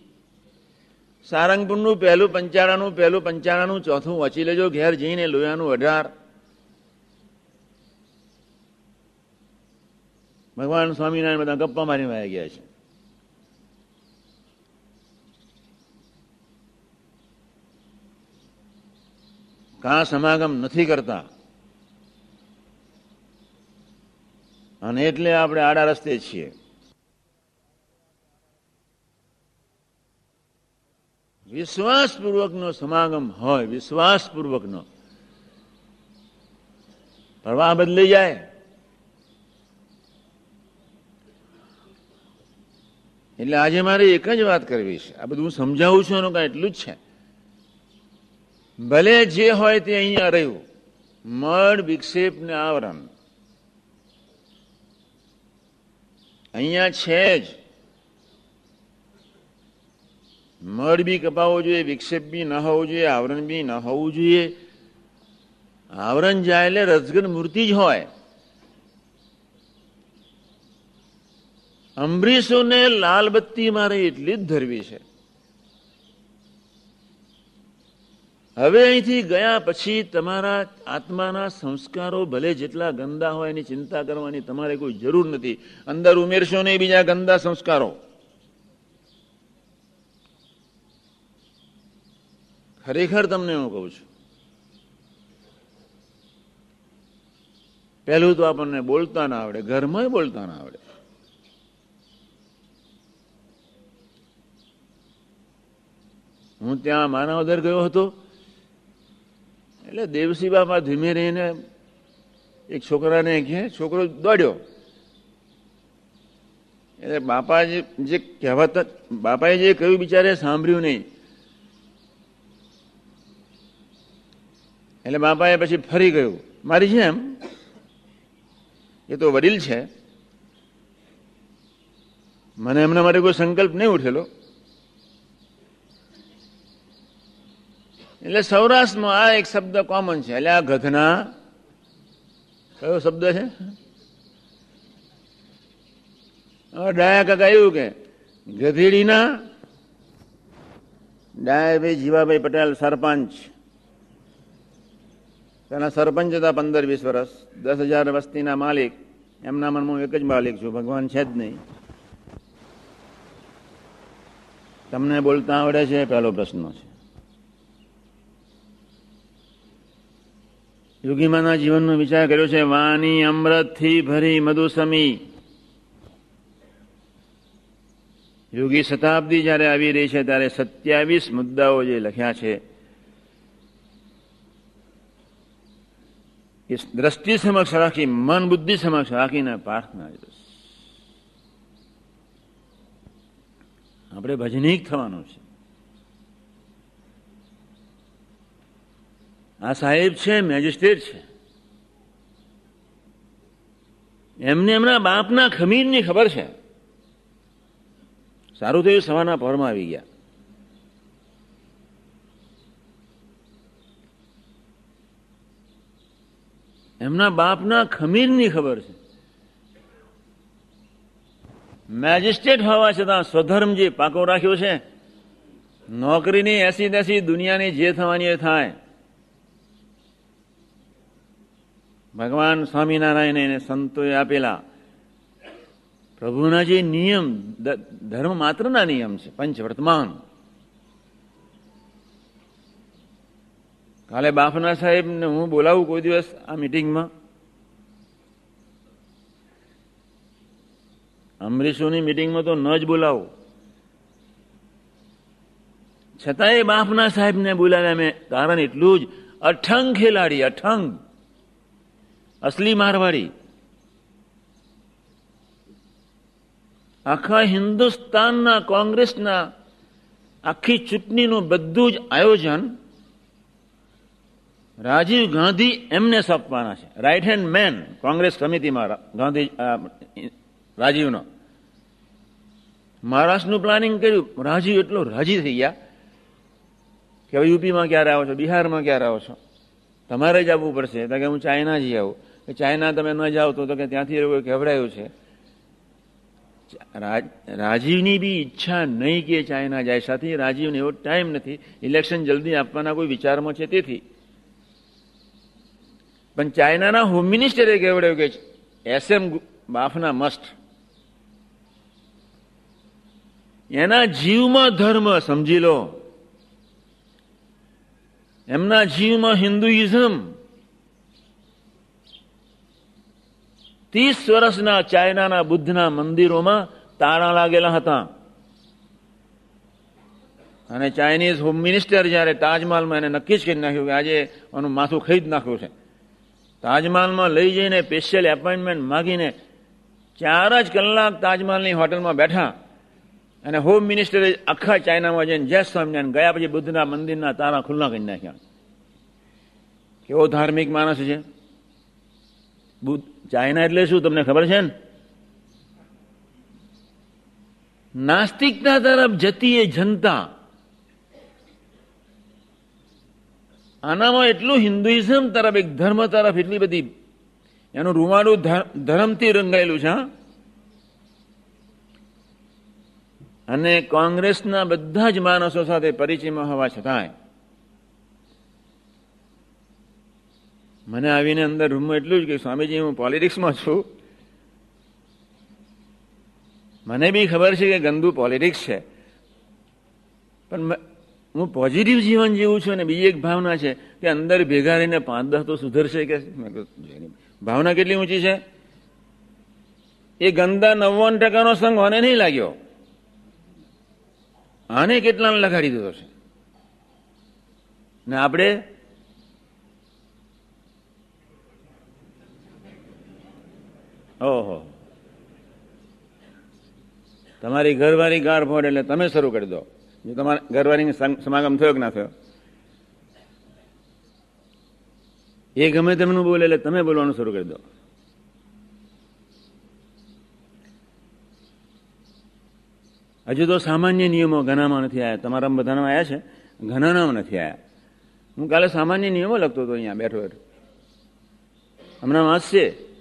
સારંગપુરનું પહેલું, પંચાળાનું પહેલું, પંચાળાનું ચોથું વાંચી લેજો, ઘેર જઈને લોયાનું અઢાર. ભગવાન સ્વામિનારાયણ બધા ગપ્પા મારી વાયા ગયા છે. કા સમાગમ નથી કરતા? અને એટલે આપણે આડા રસ્તે છીએ. વિશ્વાસપૂર્વકનો સમાગમ હોય, વિશ્વાસપૂર્વકનો. પ્રવાહ બદલી જાય. એટલે આજે મારે એક જ વાત કરવી છે. આ બધું હું સમજાવું છું એનું કાંઈ એટલું જ છે. ભલે જે હોય તે અહીંયા રહ્યું. મળ વિક્ષેપ ને આવરણ. અહીંયા છે જ. મળ બી કપાવવો જોઈએ, વિક્ષેપ બી ન હોવું જોઈએ, આવરણ બી ન હોવું જોઈએ. આવરણ જાય એટલે રસગન મૂર્તિ જ હોય. અંબરીશોને લાલ બત્તી મારે એટલી જ ધરવી છે. હવે અહીંથી ગયા પછી તમારા આત્માના સંસ્કારો ભલે જેટલા ગંદા હોય એની ચિંતા કરવાની તમારે કોઈ જરૂર નથી. અંદર ઉમેરશો નહીં બીજા ગંદા સંસ્કારો. ખરેખર તમને હું કહું છું. પહેલું તો આપણને બોલતા ના આવડે, ઘરમાં બોલતા ના આવડે. હું ત્યાં માનવદર ગયો હતો. એટલે દેવસી બાપા ધીમે રહીને એક છોકરાને કહે, છોકરો દોડ્યો. એટલે બાપા જે કહેવાતા, બાપાએ જે કહ્યું બિચારે સાંભળ્યું નહીં. એટલે બાપાએ પછી ફરી ગયું મારી છે એમ? એ તો વડીલ છે. મને એમના માટે કોઈ સંકલ્પ નહીં ઉઠેલો. એટલે સૌરાષ્ટ્રમાં આ એક શબ્દ કોમન છે. એટલે આ ગધના કયો શબ્દ છે? ડાયા કાકા એવું કે, ગધેડીના ડાયાભાઈ જીવાભાઈ પટેલ સરપંચ. તેના સરપંચ હતા પંદર વીસ વર્ષ. દસ હજાર વસ્તીના માલિક. એમના મનમાં હું એક જ માલિક છું. ભગવાન છે જ નહીં. તમને બોલતા આવડે છે? પહેલો પ્રશ્ન છે. યોગીમાના જીવનનો વિચાર કર્યો છે, વાણી અમૃતથી ભરી મધુસમી. યોગી શતાબ્દી જ્યારે આવી રહી છે, ત્યારે સત્યાવીસ મુદ્દાઓ જે લખ્યા છે, એ દ્રષ્ટિ સમક્ષ રાખી, મન બુદ્ધિ સમક્ષ રાખીને પ્રાર્થના આપણે ભજનીક થવાનું છે. આ સાહેબ છે, મેજિસ્ટ્રેટ છે. એમને એમના બાપના ખમીરની ખબર છે. સારું થયું સવારના પહોરમાં આવી ગયા. એમના બાપના ખમીરની ખબર છે. મેજિસ્ટ્રેટ હોવા છતાં સ્વધર્મ જે પાકો રાખ્યો છે. નોકરીની એસી દેસી દુનિયાની જે થવાની એ થાય. ભગવાન સ્વામિનારાયણ એને સંતોએ આપેલા. પ્રભુના જે નિયમ ધર્મ માત્રના નિયમ છે, પંચવર્તમાન. કાલે બાફના સાહેબને હું બોલાવું કોઈ દિવસ આ મિટિંગમાં. અમરીશોની મિટિંગમાં તો ન જ બોલાવો. છતાંય બાફના સાહેબને બોલાવ્યા મેં. કારણ એટલું જ, અઠંગ ખેલાડી, અઠંગ. અસલી મારવાડી. આખા હિન્દુસ્તાનના કોંગ્રેસના આખી ચૂંટણીનું બધું જ આયોજન રાજીવ ગાંધી એમને સોંપવાના છે. રાઈટ હેન્ડ મેન કોંગ્રેસ સમિતિમાં ગાંધી રાજીવનો. મહારાષ્ટ્રનું પ્લાનિંગ કર્યું. રાજીવ એટલો રાજી થઈ ગયા કે હવે યુપીમાં ક્યારે આવો છો? બિહારમાં ક્યારે આવો છો? તમારે જ આવવું પડશે. કે હું ચાઇના જઈ આવું. કે ચાઇના તમે ન જાઓ તો કે ત્યાંથી એવું કહેવડાયું છે. રાજીવની બી ઈચ્છા નહીં કે ચાઇના જાય. સાથે રાજીવને એવો ટાઈમ નથી. ઇલેક્શન જલ્દી આપવાના કોઈ વિચારમાં છે તેથી. પણ ચાઇનાના હોમ મિનિસ્ટરે કહેવડાયું કે એસએમ બાફના મસ્ટ એના જીવમાં ધર્મ સમજી લો. એમના જીવમાં હિન્દુઇઝમ ત્રીસ વર્ષના ચાઇનાના બુદ્ધના મંદિરોમાં તાળા લાગેલા હતા. અને ચાઇનીઝ હોમ મિનિસ્ટર જ્યારે તાજમહાલમાં એને નક્કી જ કરી નાખ્યું કે આજે એનું માથું ખરીદ નાખ્યું છે. તાજમહાલમાં લઈ જઈને સ્પેશિયલ એપોઇન્ટમેન્ટ માગીને ચાર જ કલાક તાજમહાલની હોટલમાં બેઠા. અને હોમ મિનિસ્ટરે આખા ચાઇનામાં જઈને જય સ્વામિનારાયણ ગયા પછી બુદ્ધના મંદિરના તારા ખુલ્લા કરી નાખ્યા. કેવો ધાર્મિક માણસ છે. ચાઇના એટલે શું, તમને ખબર છે ને? નાસ્તિકતા તરફ જતી એ જનતા. આનામાં એટલું હિન્દુઇઝમ તરફ, એક ધર્મ તરફ એટલી બધી, એનું રૂમાડું ધર્મથી રંગાયેલું છે અને કોંગ્રેસના બધા જ માણસો સાથે પરિચયમાં હોવા છતાંય મને આવીને અંદર રૂમમાં એટલું જ કે સ્વામીજી, હું પોલિટિક્સમાં છું. મને બી ખબર છે કે ગંદુ પોલિટિક્સ છે. પણ હું પોઝિટિવ જીવન જીવું છું અને બીજી એક ભાવના છે કે અંદર ભેગા રહીને પાંચ દસ તો સુધરશે કે ભાવના કેટલી ઊંચી છે? એ ગંદા નવ્વાણું ટકાનો સંઘ મને નહીં લાગ્યો. આને કેટલાને લગાડી દીધો છે? ને આપણે ઓહો. તમારી ઘરવાળી ગાર ફોડ એટલે તમે શરૂ કરી દો. જો તમારા ઘરવાળી સમાગમ થયો કે ના થયો? એ ગમે તેમનું બોલે એટલે તમે બોલવાનું શરૂ કરી દો. હજુ તો સામાન્ય નિયમો ઘણામાં નથી આવ્યા તમારા બધાના આવ્યા છે? ઘણાનામાં નથી આવ્યા હું કાલે સામાન્ય નિયમો લખતો હતો અહીંયા બેઠો બેઠો. હમણાં વાંચશે.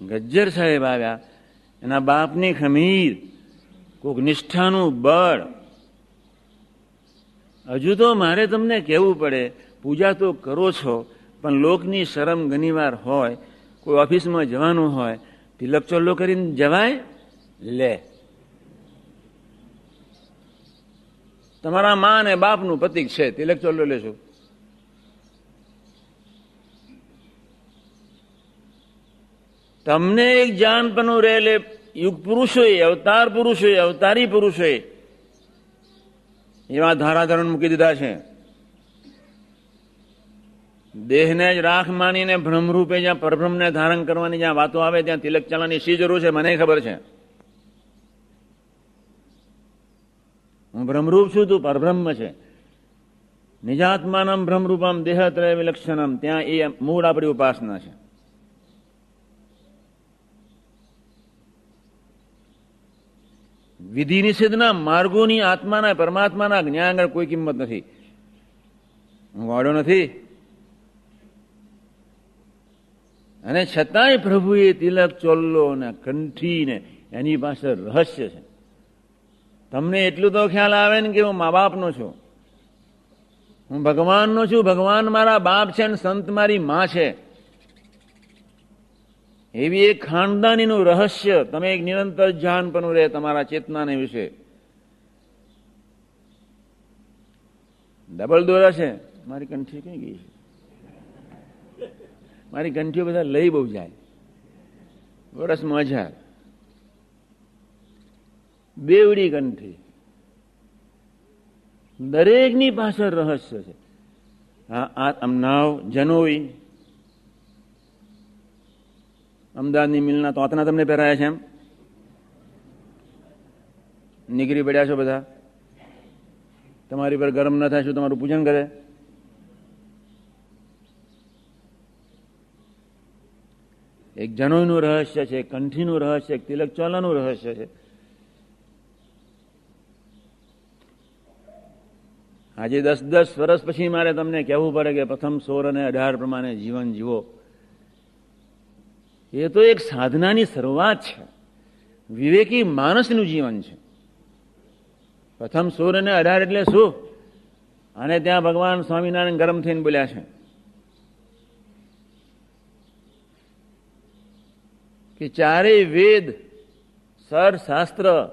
ગજ્જર સાહેબ આવ્યા. એના બાપની ખમીર, કોક નિષ્ઠાનું બળ. હજુ તો મારે તમને કહેવું પડે, પૂજા તો કરો છો, પણ લોકની શરમ ઘણીવાર હોય, કોઈ ઓફિસમાં જવાનું હોય, તિલક ચોલ્લો કરીને જવાય? લે. તમારા મા અને બાપનું પ્રતિક છે, તિલક ચોલ્લો લેશો. તમને એક જાનપણું રહેલે, યુગ પુરુષોએ, અવતાર પુરુષોએ, અવતારી પુરુષોએ એવા ધારાધરણ મૂકી દીધા છે. દેહને જ રાખ માનીને ભ્રમરૂપે જ્યાં પરભ્રમને ધારણ કરવાની જ્યાં વાતો આવે, ત્યાં તિલક ચાલવાની શી જરૂર છે, મને ખબર છે. હું ભ્રમરૂપ છું, તું પરબ્રહ્મ છે. નિજાત્માનમ બ્રહ્મરૂપમ દેહત્રય વિલક્ષણમ, ત્યાં એ મૂળ આપણી ઉપાસના છે. વિધિ નિષેધના માર્ગોની આત્માના, પરમાત્માના જ્ઞાન આગળ કોઈ કિંમત નથી. હું વાળો નથી. અને છતાંય પ્રભુએ તિલક, ચોલ્લો ને કંઠી ને એની પાસે રહસ્ય છે. તમને એટલું તો ખ્યાલ આવે ને કે હું મા બાપનો છું. હું ભગવાનનો છું. ભગવાન મારા બાપ છે અને સંત મારી માં છે. એવી એક ખાનદાનીનું રહસ્ય, તમે એક નિરંતર જાનપણું રહે તમારા ચેતનાને વિશે. ડબલ દોરા છે. મારી કંઠી કઈ ગઈ છે? મારી કંઠીઓ બધા લઈ બહુ જાય. વર્ષમાં હજાર બેવડી કંઠી. દરેકની પાછળ રહસ્ય છે. હા, આ અમનાવ જનોઈ. અમદાવાદની મિલના તોતના તમને પહેરાયા છે એમ? નીકળી પડ્યા છો બધા? તમારી પર ગરમ ન થાય શું તમારું પૂજન કરે? એક જનોઈનું રહસ્ય છે, એક કંઠીનું રહસ્ય, એક તિલક ચોલાનું રહસ્ય છે. આજે દસ દસ વર્ષ પછી મારે તમને કહેવું પડે કે પ્રથમ સોળ અને અઢાર પ્રમાણે જીવન જીવો. એ તો એક સાધનાની શરૂઆત છે. વિવેકી માણસનું જીવન છે. પ્રથમ સોળ અને અઢાર એટલે શું? અને ત્યાં ભગવાન સ્વામિનારાયણ ગરમ થઈને બોલ્યા છે. કે ચારેય વેદ સર શાસ્ત્ર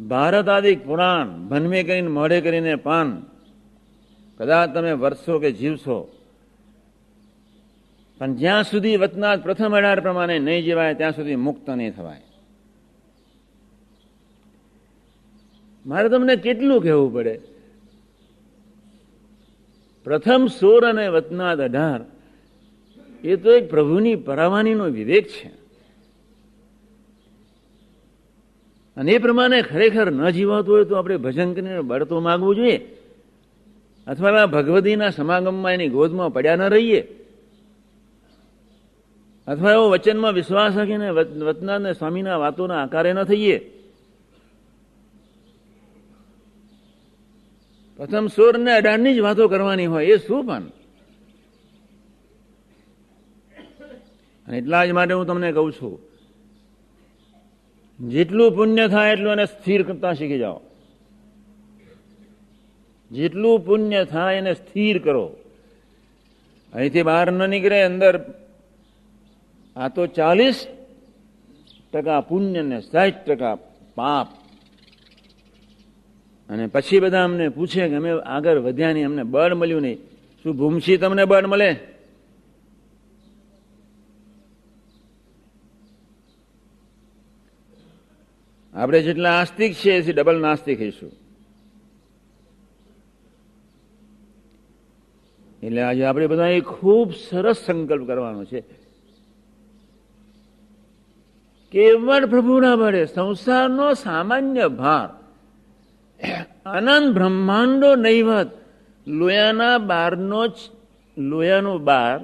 ભારત આદિક પુરાણ, ભનમે કરીને મોઢે કરીને પાન. કદાચ તમે વર્ષો કે જીવશો પણ જ્યાં સુધી વતનાથ પ્રથમ અઢાર પ્રમાણે નહીં જીવાય, ત્યાં સુધી મુક્ત નહીં થવાય. મારે તમને કેટલું કહેવું પડે? પ્રથમ સોર અને વતનાથ અઢાર, એ તો એક પ્રભુની પરાવાનીનો વિવેક છે. અને એ પ્રમાણે ખરેખર ન જીવાતું હોય તો આપણે ભજન કરીને બળતો માગવું જોઈએ. અથવા ભગવતીના સમાગમમાં એની ગોદમાં પડ્યા ન રહીએ. અથવા એવો વચનમાં વિશ્વાસ રાખીને વતનાને સ્વામીના વાતોના આકારે ન થઈએ. પ્રથમ સુર ને અડાણની જ વાતો કરવાની હોય, એ શું પણ? અને એટલા જ માટે હું તમને કહું છું, જેટલું પુણ્ય થાય એટલું એને સ્થિર કરતા શીખી જાઓ. જેટલું પુણ્ય થાય એને સ્થિર કરો. અહીંથી બહાર ન નીકળે, અંદર આ તો ચાલીસ ટકા પુણ્ય ને સાઠ ટકા પાપ. અને પછી બધા અમને પૂછે કે અમે આગળ વધ્યા નહીં, અમને બળ મળ્યું નહીં. શું ભૂમસી તમને બળ મળે? આપણે જેટલા આસ્તિક છે એથી ડબલ નાસ્તિક હઈશું. એટલે આજે આપણે બધા ખૂબ સરસ સંકલ્પ કરવાનો છે. કેવળ પ્રભુના બળે સંસારનો સામાન્ય ભાર. આનંદ બ્રહ્માંડો નૈવત લોયાના બારનો જ, લોયાનો બાર,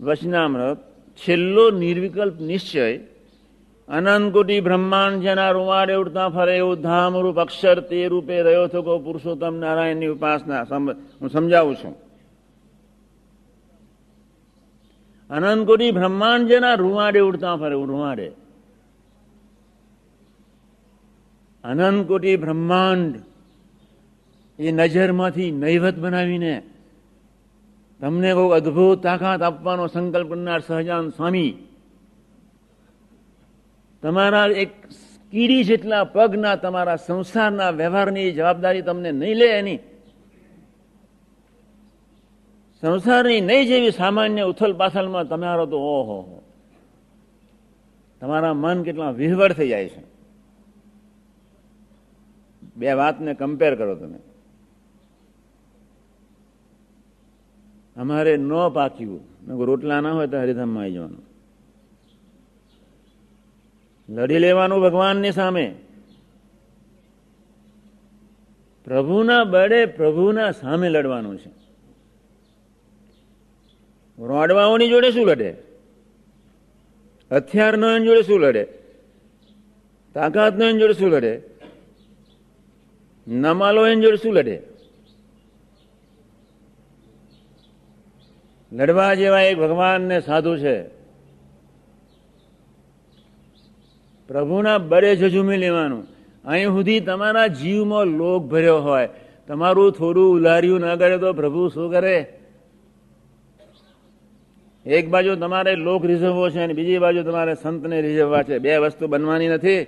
વચનામૃત, છેલ્લો નિર્વિકલ્પ નિશ્ચય. અનંત કોટી બ્રહ્માંડ જેના રૂવાડે ઉડતા ફરે એવું ધામરૂપ અક્ષર તે રૂપે રહ્યો થકો પુરુષોત્તમ નારાયણની ઉપાસના. હું સમજાવું છું. અનંત કોટી બ્રહ્માંડ જેના રૂવાડે ઉડતા ફરે રૂવાડે. અનંત કોટી બ્રહ્માંડ એ નજરમાંથી નૈવત બનાવીને તમને બહુ અદભુત તાકાત આપવાનો સંકલ્પ કરનાર સહજાન સ્વામી તમારા એક કીડી જેટલા પગના તમારા સંસારના વ્યવહારની જવાબદારી તમને નહીં લે એની. સંસારની નહીં જેવી સામાન્ય ઉથલ પાથલમાં તમારો તો ઓહો તમારા મન કેટલા વિહવળ થઈ જાય છે. બે વાતને કમ્પેર કરો તમે. અમારે ન પાક્યું. રોટલા ના હોય તો હરિધામમાં આવી જવાનું. લડી લેવાનું ભગવાનની સામે. પ્રભુના બળે પ્રભુના સામે લડવાનું છે. રોડવાઓની જોડે શું લડે? હથિયારનો એની જોડે શું લડે? તાકાતનો એની જોડે શું લડે? નમાલો એની જોડે શું લડે? લડવા જેવા એક ભગવાનને સાધુ છે. પ્રભુના બળે ઝઝુમી લેવાનું. અહીં સુધી તમારા જીવમાં લોક ભર્યો હોય. તમારું થોડું ઉલાર્યું ન કરે તો પ્રભુ શું કરે? એક બાજુ તમારે લોક રીઝવવો છે અને બીજી બાજુ તમારે સંતને રીઝવવા છે. બે વસ્તુ બનવાની નથી.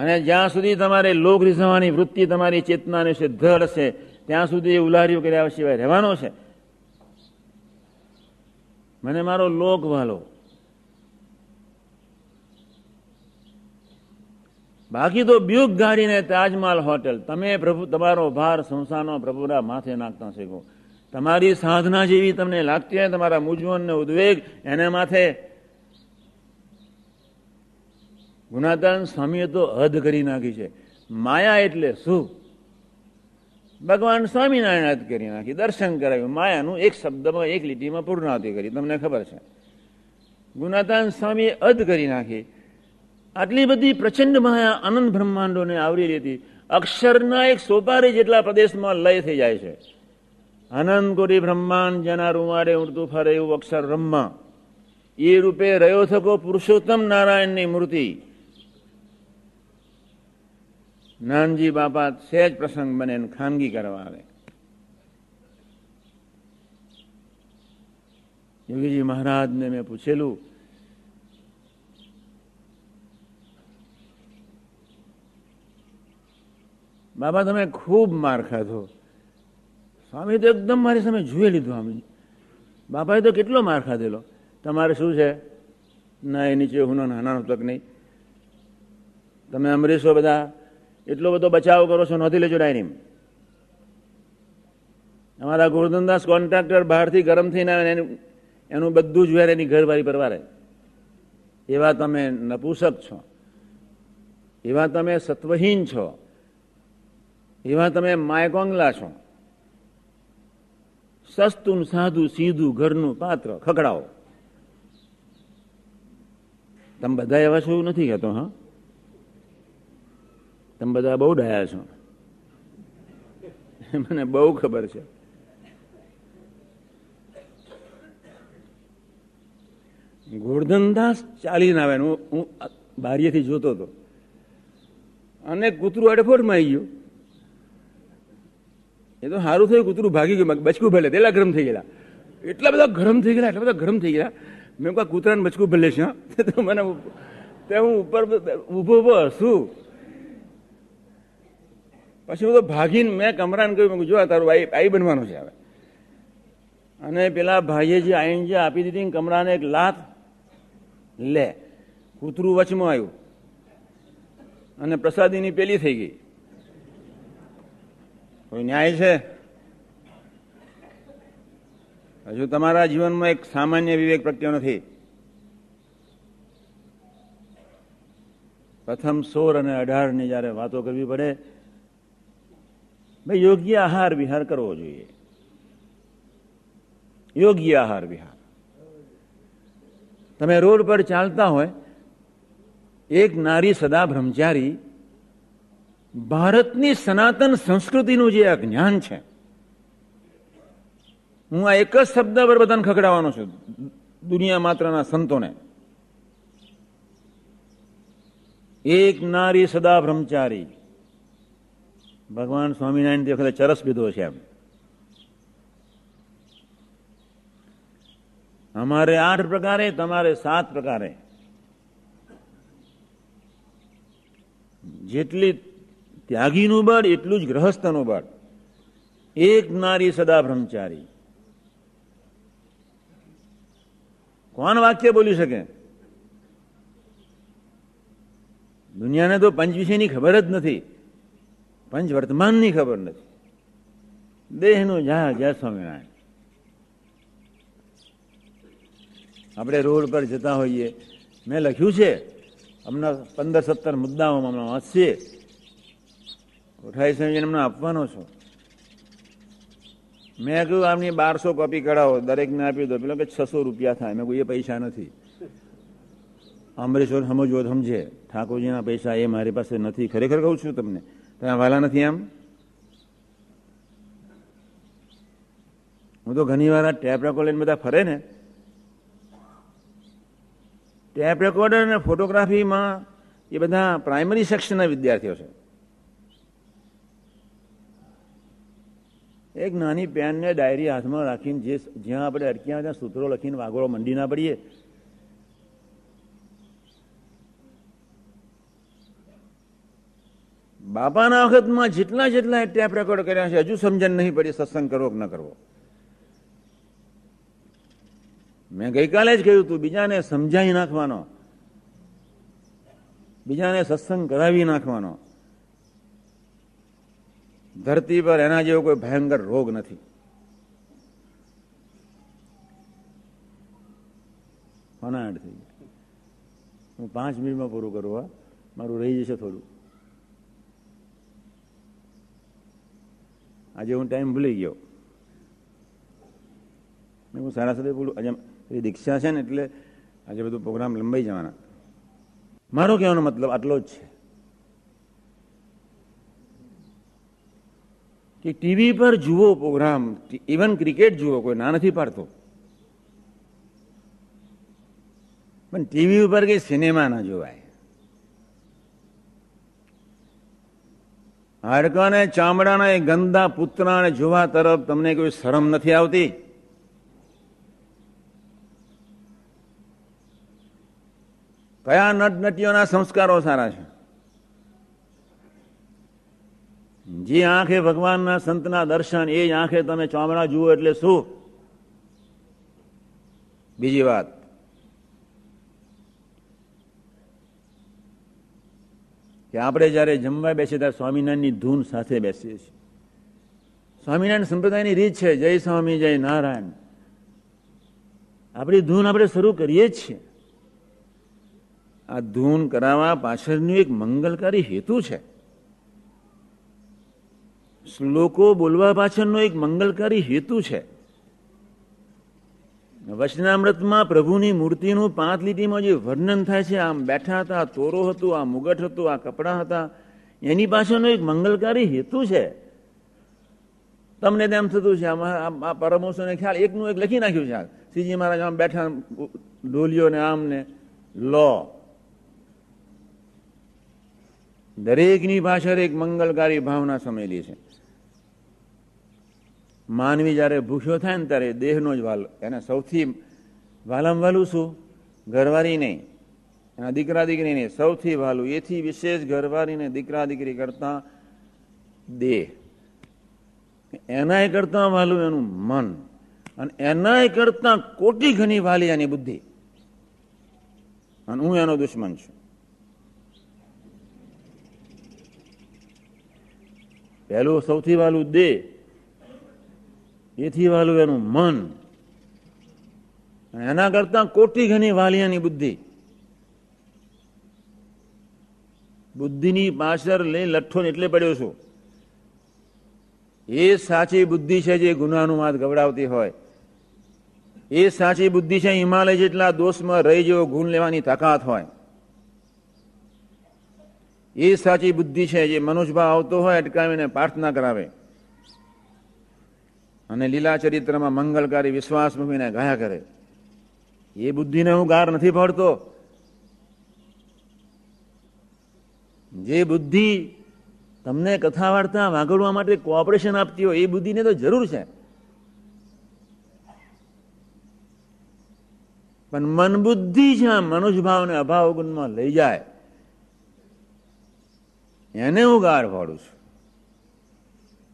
અને જ્યાં સુધી તમારે લોક રીઝવાની વૃત્તિ તમારી ચેતનાને ધડ છે, ત્યાં સુધી એ ઉલાર્યું કર્યા સિવાય રહેવાનો છે. મને મારો લોક વાલો. બાકી તો બ્યુક ગાડીને તાજમહાલ હોટેલ. તમે પ્રભુ, તમારો ભાર સંસારનો પ્રભુરા માથે નાખતા શીખો. તમારી સાધના જેવી તમને લાગતી હોય તમારા મૂંઝવણ ને ઉદ્વેગ એને માથે ગુણાદાન સ્વામીએ તો હદ કરી નાખી છે. માયા એટલે શું? ભગવાન સ્વામિનારાયણ હદ કરી નાખી. દર્શન કરાવ્યું. માયાનું એક શબ્દમાં, એક લીટીમાં પૂર્ણાવતી કરી. તમને ખબર છે. ગુનાતાન સ્વામીએ અદ કરી નાખી. આટલી બધી પ્રચંડ માયા આનંદ બ્રહ્માંડોને આવરી લેતી અક્ષરના એક સોપારી જેટલા પ્રદેશમાં લય થઈ જાય છે. આનંદ કોરી બ્રહ્માંડ જેના રૂમારે ઉડતું ફરે એવું અક્ષર બ્રહ્મા એ રૂપે રહ્યો થકો પુરુષોત્તમ નારાયણની મૂર્તિ. નાનજી બાપા સહેજ પ્રસંગ બને ખાનગી કરવા આવે. યોગીજી મહારાજને મેં પૂછેલું, બાબા, તમે ખૂબ માર ખાધો. સ્વામી તો એકદમ મારી સામે જોઈ લીધું આમ. બાપાએ તો કેટલો માર ખાધેલો. તમારે શું છે? ના, એ નીચે હું નાના તક નહીં. તમે અમરીશો બધા એટલો બધો બચાવ કરો છો નથી લેજો ડાયરીમ અમારા ગુરુદનદાસ કોન્ટ્રાક્ટર બહારથી ગરમ થઈને આવે એનું બધું જ વેર એની ઘરવાળી પરવારે એવા તમે નપુસક છો. એવા તમે સત્વહીન છો. એવા તમે માયકોંગલા છો. સસ્તું સાધુ સીધું ઘરનું પાત્ર ખકડાવો તમે બધા એવા એવું નથી કહેતો, હા? તમે બધા બહુ ડાયા છો. મને બહુ ખબર છે. ગોરધનદાસ ચાલીને આવે હું બારીએથી જોતો હતો. અને કૂતરું અડફોટમાં આવી ગયું. એ તો સારું થયું, કૂતરું ભાગી ગયું. બચકું ભલે, તેલા ગરમ થઈ ગયેલા. એટલા બધા ગરમ થઈ ગયેલા, એટલા બધા ગરમ થઈ ગયા મેં કહું કૂતરાને બચકું ભલે છે તો મને તે હું ઉપર ઊભો ઊભો હસું. પછી હું તો ભાગીને મેં કમરાને કહ્યું જો તારું આઈ આઈ બનવાનું છે હવે. અને પેલા ભાઈએ જે આઈન જે આપી દીધી કમરાને એક લાત, લે, કૂતરું વચમાં આવ્યું. અને પ્રસાદીની પેલી થઈ ગઈ. કોઈ ન્યાય છે? હજુ તમારા જીવનમાં એક સામાન્ય વિવેક પ્રત્યો નથી. પ્રથમ સોળ અને અઢારની જયારે વાતો કરવી પડે ભાઈ, યોગ્ય આહાર વિહાર કરવો જોઈએ. યોગ્ય આહાર વિહાર. તમે રોડ પર ચાલતા હોય, એક નારી સદા બ્રહ્મચારી, ભારતની સનાતન સંસ્કૃતિનું જે જ્ઞાન છે, હું આ એક જ શબ્દ પર બધાને ખકડાવવાનો છું, દુનિયા માત્રના સંતોને. એક નારી સદા બ્રહ્મચારી ભગવાન સ્વામિનારાયણ તે વખતે ચરસ પીધો છે એમ. અમારે આઠ પ્રકારે, તમારે સાત પ્રકારે. જેટલી ત્યાગીનું બળ, એટલું જ ગ્રહસ્થનું બળ. એક નારી સદા બ્રહ્મચારી. કોણ વાક્ય બોલી શકે? દુનિયાને તો પંચ વિશેની ખબર જ નથી. પંચ વર્તમાનની ખબર નથી. દેહનું જ્યાં જય સ્વામિનારાયણ. આપણે રોડ પર જતા હોઈએ. મેં લખ્યું છે, હમણાં પંદર સત્તર મુદ્દાઓમાં હમણાં વાંચશે કોઠારી સ્વામીજીને હમણાં આપવાનો છું. મેં કહ્યું, આમની બારસો કોપી કઢાવો. દરેકને આપી દો. પેલો કે છસો રૂપિયા થાય. મેં કોઈ એ પૈસા નથી. અમરેશ્વર સમજવો સમજે. ઠાકોરજીના પૈસા એ મારી પાસે નથી. ખરેખર કહું છું તમને તમે વાલા નથી એમ? હું તો ઘણી વાર ટેપ રેકોર્ડ લઈને બધા ફરે ને. ટેપ રેકોર્ડર અને ફોટોગ્રાફીમાં એ બધા પ્રાઇમરી સેક્શનના વિદ્યાર્થીઓ છે. એક નાની પેનને ડાયરી હાથમાં રાખીને જે જ્યાં આપણે અટક્યા ત્યાં સૂત્રો લખીને વાગોળો મંડી ના પડીએ. બાપાના વખતમાં જેટલા જેટલા ટેપ રેકોર્ડ કર્યા છે, હજુ સમજણ નહીં પડી, સત્સંગ કરવો કે ન કરવો. મેં ગઈકાલે જ કહ્યું તું બીજાને સમજાવી નાખવાનો. બીજાને સત્સંગ કરાવી નાખવાનો. ધરતી પર એના જેવો કોઈ ભયંકર રોગ નથી. હું પાંચ મિનિટમાં પૂરું કરું, હા? મારું રહી જશે થોડું. આજે હું ટાઈમ ભૂલી ગયો. હું સારા સાથે બોલું. આજે દીક્ષા છે ને એટલે આજે બધું પ્રોગ્રામ લંબાઈ જવાના. મારો કહેવાનો મતલબ આટલો જ છે. કે ટીવી પર જુઓ પ્રોગ્રામ ઇવન ક્રિકેટ જુઓ, કોઈ ના નથી પાડતો. પણ ટીવી ઉપર કે સિનેમા ના જોવાય. હાડકાને, ચામડાના એ ગંદા પુતળાને જોવા તરફ તમને કોઈ શરમ નથી આવતી? કયા નટનટીઓના સંસ્કારો સારા છે? જે આંખે ભગવાનના સંતના દર્શન, એ આંખે તમે ચામડા જુઓ એટલે શું? બીજી વાત. કે આપણે જયારે જમવા બેસીએ ત્યારે સ્વામિનારાયણની ધૂન સાથે બેસીએ છીએ. સ્વામિનારાયણ સંપ્રદાયની રીત છે, જય સ્વામી, જય નારાયણ. આપણી ધૂન આપણે શરૂ કરીએ જ છીએ. આ ધૂન કરાવવા પાછળનું એક મંગલકારી હેતુ છે. શ્લોકો બોલવા પાછળનો એક મંગલકારી હેતુ છે. વચનામૃતમાં પ્રભુની મૂર્તિનું પાંચ લીટીમાં જે વર્ણન થાય છે, આમ બેઠા હતા, તોરો હતું, આ મુગટ હતું, આ કપડા હતા, એની પાછળનો એક મંગલકારી હેતુ છે. તમને તેમ થતું છે આ પરમોશોને ખ્યાલ, એકનું એક લખી નાખ્યું છે શ્રીજી મહારાજ આમ બેઠા ડોલીઓ ને આમ ને, લો. દરેકની પાછળ એક મંગલકારી ભાવના સમેલી છે. માનવી જ્યારે ભૂખ્યો થાય ને ત્યારે દેહનો જ વાલ, એને સૌથી વાલમ વાલું શું? ઘરવાળી નહીં. એના દીકરા દીકરી નહીં, સૌથી વાલું. એથી વિશેષ ઘરવાળીને દીકરા દીકરી કરતા દેહ. એનાય કરતા વાલું એનું મન. અને એનાય કરતા કોટી ઘણી વાલી એની બુદ્ધિ. અને હું એનો દુશ્મન છું. પહેલું સૌથી વાલું દેહ એથી વાલું એનું મન. એના કરતા કોટી ઘણી વાલિયાની બુદ્ધિ. બુદ્ધિની પાછળ લઈ લઠ્ઠો એટલે પડ્યો છું. એ સાચી બુદ્ધિ છે જે ગુનાનું માત ગવડાવતી હોય. એ સાચી બુદ્ધિ છે હિમાલય જેટલા દોષમાં રહી જેવો ગુણ લેવાની તાકાત હોય. એ સાચી બુદ્ધિ છે જે મનુષ્યભાવ આવતો હોય, અટકાવીને પ્રાર્થના કરાવે. અને લીલા ચરિત્રમાં મંગલકારી વિશ્વાસ મૂકીને ગાયા કરે. એ બુદ્ધિને હું ગાર નથી પડતો. જે બુદ્ધિ તમને કથા વાર્તા વાગડવા માટે કોઓપરેશન આપતી હોય, એ બુદ્ધિને તો જરૂર છે. પણ મન બુદ્ધિ જ્યાં મનુષ્ય ભાવને અભાવ ગુણમાં લઈ જાય. એને હું ગાર પાડું છું.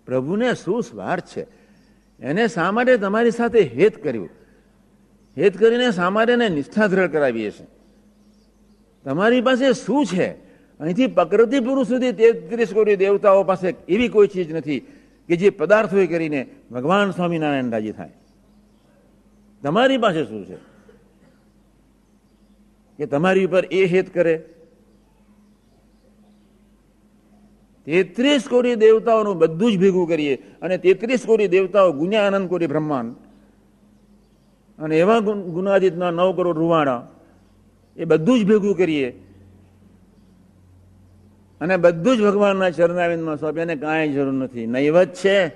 પ્રભુને શું સ્વાર્થ છે? એને શા માટે તમારી સાથે હેત કર્યું. હેત કરીને શા માટે એને નિષ્ઠા દ્રઢ કરાવીએ છે તમારી પાસે શું છે? અહીંથી પ્રકૃતિ પુરુષ સુધી તેત્રીસ કોટી દેવતાઓ પાસે એવી કોઈ ચીજ નથી કે જે પદાર્થો કરીને ભગવાન સ્વામિનારાયણ રાજી થાય. તમારી પાસે શું છે? કે તમારી ઉપર એ હેત કરે તેત્રીસ કોટી દેવતાઓનું બધું જ ભેગું કરીએ અને તેત્રીસ કોટી દેવતાઓ ગુણ્યા આનંદ કોટી બ્રહ્માંડ. અને એવા ગુનાજીતના નવ કરોડ રૂવાડા એ બધું જ ભેગું કરીએ. અને બધું જ ભગવાનના ચરણાવિંદમાં સોંપે એને કાંઈ જરૂર નથી. નૈવત છે.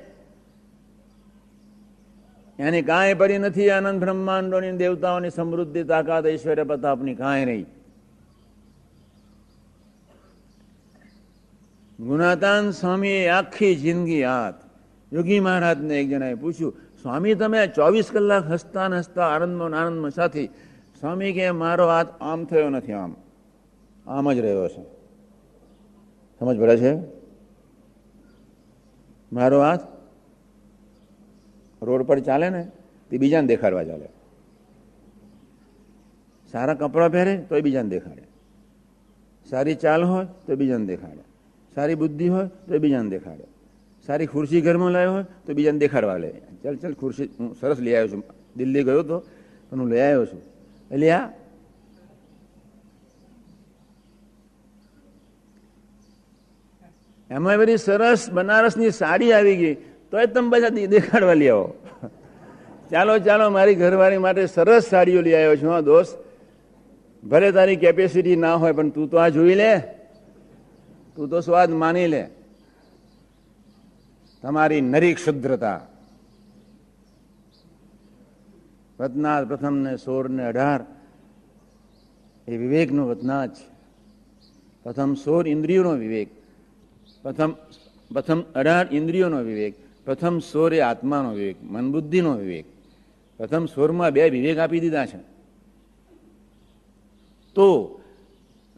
એની કાંઈ પડી નથી આનંદ બ્રહ્માંડોની દેવતાઓની સમૃદ્ધિ, તાકાત, ઐશ્વર્ય, પ્રતાપની કાંઈ નહીં. ગુણાતાન સ્વામીએ આખી જિંદગી હાથ યોગી મહારાજને એક જણાએ પૂછ્યું, સ્વામી, તમે ચોવીસ કલાક હસતા ને હસતા આનંદમાં આનંદમાં સાથી? સ્વામી કે, મારો હાથ આમ થયો નથી આમ. આમ જ રહ્યો છે. સમજ પડે છે? મારો હાથ રોડ પર ચાલે ને, તે બીજાને દેખાડવા ચાલે. સારા કપડાં પહેરે તો બીજાને દેખાડે. સારી ચાલ હોય તો બીજાને દેખાડે. સારી બુદ્ધિ હોય તો બીજાને દેખાડે. સારી ખુરશી ઘરમાં લાવ્યો હોય તો બીજાને દેખાડવા લે. ચાલ ચાલ, ખુરશી હું સરસ લઈ આવ્યો છું. દિલ્હી ગયો તો, પણ હું લઈ આવ્યો છું. એટલે આ એમાં બધી સરસ બનારસની સાડી આવી ગઈ. તો એ તમે બધા દેખાડવા લઈ આવો. ચાલો ચાલો, મારી ઘરવાળી માટે સરસ સાડીઓ લઈ આવ્યો છું, હા, દોસ્ત. ભલે તારી કેપેસિટી ના હોય, પણ તું તો આ જોઈ લે. તું તો સ્વાદ માની લે. તમારી નરી ક્ષુદ્રતા. વતનાથ પ્રથમ ને સોળ ને અઢાર એ વિવેકનો વતનાથ છે. પ્રથમ સોળ ઇન્દ્રિયોનો વિવેક. પ્રથમ પ્રથમ અઢાર ઇન્દ્રિયોનો વિવેક. પ્રથમ સોર એ આત્માનો વિવેક. મન બુદ્ધિનો વિવેક. પ્રથમ સોરમાં બે વિવેક આપી દીધા છે. તો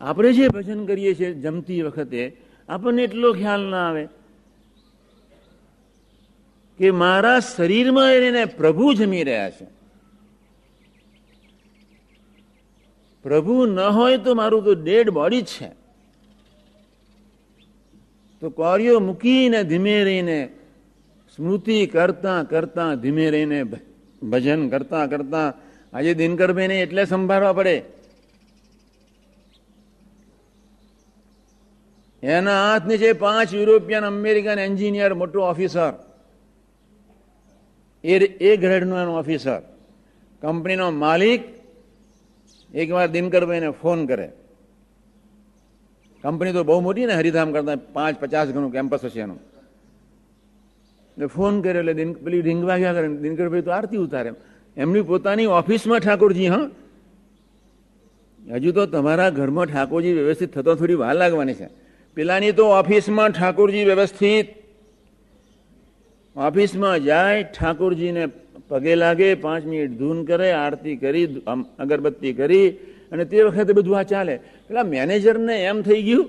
આપણે જે ભજન કરીએ છીએ જમતી વખતે, આપણને એટલો ખ્યાલ ના આવે કે મારા શરીરમાં એને પ્રભુ જમી રહ્યા છે. પ્રભુ ન હોય તો મારું તો ડેડ બોડી જ છે. તો કોરિયો મૂકીને ધીમે રહીને સ્મૃતિ કરતા કરતા ધીમે રહીને ભજન કરતા કરતા આજે દિનકરભાઈને એટલે સંભાળવા પડે. એના હાથ છે પાંચ યુરોપિયન અમેરિકન એન્જિનિયર, મોટો ઓફિસર. એ એ ગ્રેડનો એનો ઓફિસર. કંપનીનો માલિક એકવાર દિનકરભાઈને ફોન કરે. કંપની તો બહુ મોટી ને, હરિધામ કરતા પાંચ પચાસ ગણું કેમ્પસ હશે એનું. એટલે ફોન કર્યો, એટલે પેલી ઢીંગવા ગયા કરે દિનકરભાઈ તો આરતી ઉતારે. એમની પોતાની ઓફિસમાં ઠાકોરજી, હા. હજુ તો તમારા ઘરમાં ઠાકોરજી વ્યવસ્થિત થતો થોડી વાર લાગવાની છે. પેલાની તો ઓફિસમાં ઠાકોરજી વ્યવસ્થિત. ઓફિસમાં જાય, ઠાકોરજીને પગે લાગે, પાંચ મિનિટ ધૂન કરે, આરતી કરી અગરબત્તી કરી, અને તે વખતે બધું આ ચાલે. પેલા મેનેજરને એમ થઈ ગયું